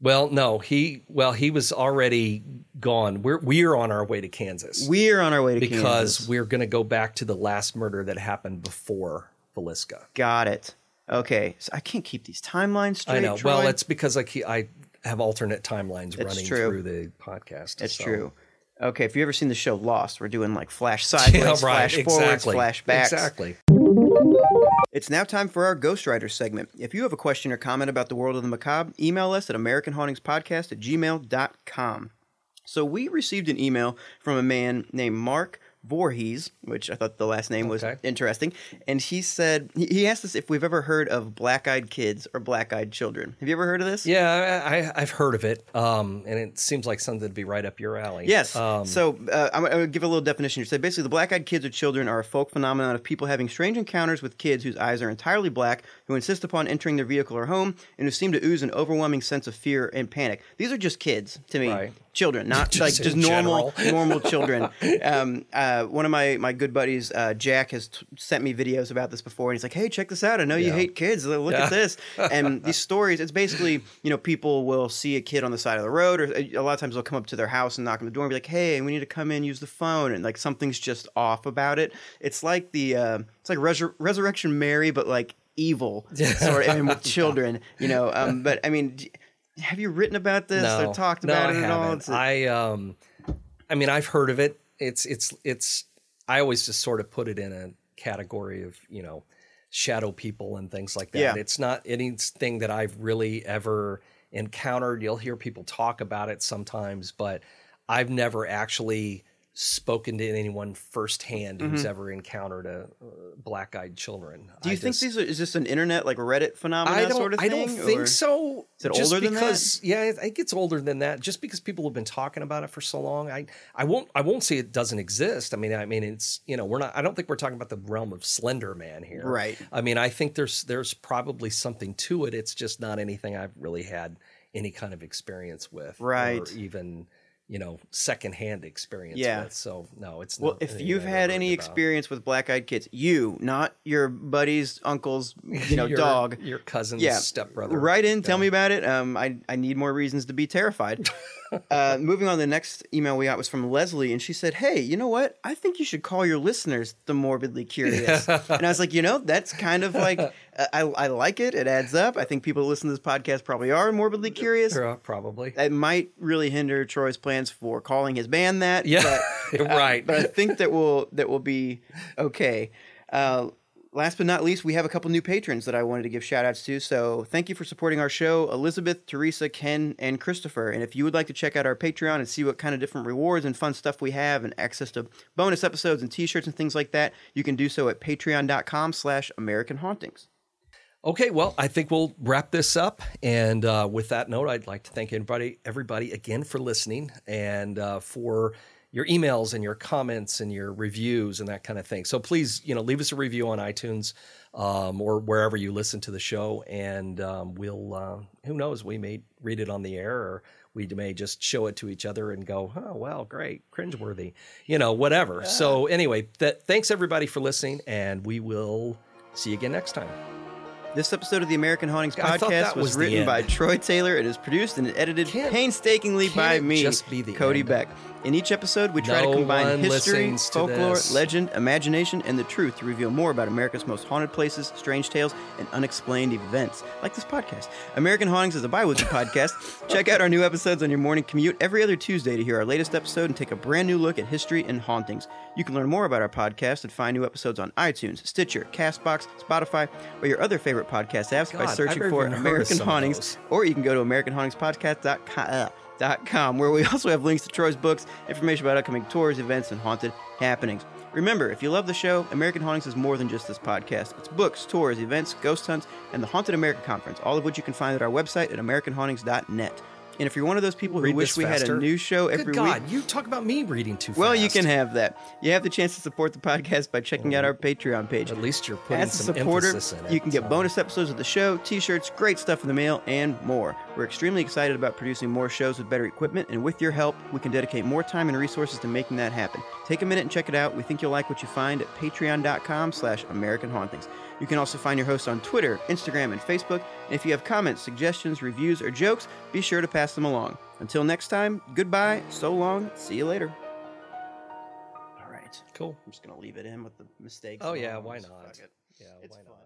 Speaker 1: Well, no, he well he was already gone. We're we're on our way to Kansas
Speaker 2: We're on our way to Kansas.
Speaker 1: because
Speaker 2: Kansas.
Speaker 1: we're going to go back to the last murder that happened before Villisca.
Speaker 2: Got it. Okay, so I can't keep these timelines straight.
Speaker 1: I know.
Speaker 2: Troy.
Speaker 1: Well, it's because I keep, I have alternate timelines running
Speaker 2: true.
Speaker 1: through the podcast.
Speaker 2: It's
Speaker 1: so.
Speaker 2: true. Okay, if you ever seen the show Lost, we're doing like flash sideways,
Speaker 1: Yeah, right.
Speaker 2: flash forwards,
Speaker 1: exactly.
Speaker 2: flash backs.
Speaker 1: Exactly.
Speaker 2: It's now time for our Ghostwriter segment. If you have a question or comment about the world of the macabre, email us at AmericanHauntingsPodcast at gmail.com. So we received an email from a man named Mark Voorhees, which I thought the last name was
Speaker 1: Okay.
Speaker 2: interesting. And he said, he- asked us if we've ever heard of black eyed kids or black eyed children. Have you ever heard of this?
Speaker 1: Yeah, I, I, I've heard of it, um, and it seems like something to be right up your alley.
Speaker 2: Yes.
Speaker 1: Um,
Speaker 2: so uh, I'm, going to give a little definition. here. So basically, the black-eyed kids or children are a folk phenomenon of people having strange encounters with kids whose eyes are entirely black, who insist upon entering their vehicle or home, and who seem to ooze an overwhelming sense of fear and panic. These are just kids to me.
Speaker 1: Right.
Speaker 2: Children, not
Speaker 1: Just
Speaker 2: like just normal normal children. Um, uh, one of my, my good buddies, uh, Jack, has t- sent me videos about this before, and he's like, "Hey, check this out! I know you
Speaker 1: Yeah.
Speaker 2: hate kids. Look
Speaker 1: Yeah.
Speaker 2: at this." And these stories, it's basically you know people will see a kid on the side of the road, or a lot of times they'll come up to their house and knock on the door and be like, "Hey, we need to come in, use the phone," and like something's just off about it. It's like the uh, it's like Resur- Resurrection Mary, but like evil sort of, and with children, you know. Um, but I mean. Have you written about this
Speaker 1: no,
Speaker 2: or talked
Speaker 1: no,
Speaker 2: about
Speaker 1: I
Speaker 2: it at all?
Speaker 1: haven't. I um, I mean, I've heard of it. It's it's it's. I always just sort of put it in a category of you know, shadow people and things like that.
Speaker 2: Yeah.
Speaker 1: It's not anything that I've really ever encountered. You'll hear people talk about it sometimes, but I've never actually spoken to anyone firsthand who's ever encountered a uh, black-eyed children.
Speaker 2: Mm-hmm. Do you
Speaker 1: I
Speaker 2: think
Speaker 1: just-
Speaker 2: these are, is this an internet like Reddit phenomenon
Speaker 1: I don't.
Speaker 2: sort of
Speaker 1: I don't think so.
Speaker 2: Is it
Speaker 1: just
Speaker 2: older than that?
Speaker 1: because, Yeah, I think it's older than that. Just because people have been talking about it for so long, I, I won't. I won't say it doesn't exist. I mean, I mean, it's you know, we're not. I don't think we're talking about the realm of Slender Man here,
Speaker 2: Right.
Speaker 1: I mean, I think there's there's probably something to it. It's just not anything I've really had any kind of experience with,
Speaker 2: Right.
Speaker 1: Or even you know, secondhand experience.
Speaker 2: Yeah.
Speaker 1: With. So no, it's
Speaker 2: Well,
Speaker 1: not
Speaker 2: if you've had any
Speaker 1: about.
Speaker 2: experience with black-eyed kids, you, not your buddy's uncle's, you know,
Speaker 1: Your-
Speaker 2: dog.
Speaker 1: your cousin's
Speaker 2: Yeah,
Speaker 1: stepbrother,
Speaker 2: Write in, tell me about it. Um, I I need more reasons to be terrified. uh, moving on, the next email we got was from Leslie, and she said, "Hey, you know what? I think you should call your listeners the morbidly curious." and I was like, you know, that's kind of like uh, I I like it. It adds up. I think people who listen to this podcast probably are morbidly curious.
Speaker 1: Probably.
Speaker 2: It might really hinder Troy's plans for calling his band that.
Speaker 1: Yeah,
Speaker 2: but, uh,
Speaker 1: right.
Speaker 2: but I think that will that will be okay. Uh, last but not least, we have a couple new patrons that I wanted to give shout outs to. So thank you for supporting our show, Elizabeth, Teresa, Ken, and Christopher. And if you would like to check out our Patreon and see what kind of different rewards and fun stuff we have and access to bonus episodes and t-shirts and things like that, you can do so at patreon.com slash American Hauntings.
Speaker 1: Okay, well, I think we'll wrap this up. And uh, with that note, I'd like to thank everybody, everybody again for listening and uh, for your emails and your comments and your reviews and that kind of thing. So please, you know, leave us a review on iTunes um, or wherever you listen to the show, and um, we'll uh, who knows we may read it on the air or we may just show it to each other and go, oh well, great, cringeworthy, you know, whatever. So anyway, th- thanks everybody for listening, and we will see you again next time.
Speaker 2: This episode of the American Hauntings podcast was,
Speaker 1: was
Speaker 2: written by Troy Taylor. It is produced and edited
Speaker 1: Can't-
Speaker 2: painstakingly
Speaker 1: can't
Speaker 2: by me,
Speaker 1: just be the
Speaker 2: Cody
Speaker 1: end?
Speaker 2: Beck. In each episode, we try
Speaker 1: No
Speaker 2: to combine history, folklore, legend, imagination, and the truth to reveal more about America's most haunted places, strange tales, and unexplained events, like this podcast. American Hauntings is a bi-weekly podcast. Check out our new episodes on your morning commute every other Tuesday to hear our latest episode and take a brand new look at history and hauntings. You can learn more about our podcast and find new episodes on iTunes, Stitcher, Castbox, Spotify, or your other favorite podcast apps by searching for
Speaker 1: even heard of
Speaker 2: American Hauntings or you can go to AmericanHauntingsPodcast.com, uh, where we also have links to Troy's books, information about upcoming tours, events, and haunted happenings. Remember, if you love the show, American Hauntings is more than just this podcast. It's books, tours, events, ghost hunts, and the Haunted America Conference, all of which you can find at our website at AmericanHauntings.net. And if you're one of those people who wish we had a new show every Good
Speaker 1: God,
Speaker 2: week,
Speaker 1: you talk about me reading too fast.
Speaker 2: well, you can have that. You have the chance to support the podcast by checking out mm. our Patreon page.
Speaker 1: At least you're putting
Speaker 2: As a
Speaker 1: some
Speaker 2: supporter,
Speaker 1: emphasis in it.
Speaker 2: you can get
Speaker 1: so.
Speaker 2: bonus episodes of the show, t-shirts, great stuff in the mail, and more. We're extremely excited about producing more shows with better equipment, and with your help, we can dedicate more time and resources to making that happen. Take a minute and check it out. We think you'll like what you find at patreon.com slash American Hauntings. You can also find your host on Twitter, Instagram, and Facebook. And if you have comments, suggestions, reviews, or jokes, be sure to pass them along. Until next time, goodbye, so long, see you later. All right.
Speaker 1: Cool.
Speaker 2: I'm just going to leave it in with the mistakes.
Speaker 1: Oh yeah, why not?
Speaker 2: Fuck it.
Speaker 1: Yeah,
Speaker 2: It's
Speaker 1: why not?
Speaker 2: fun.
Speaker 1: It is just.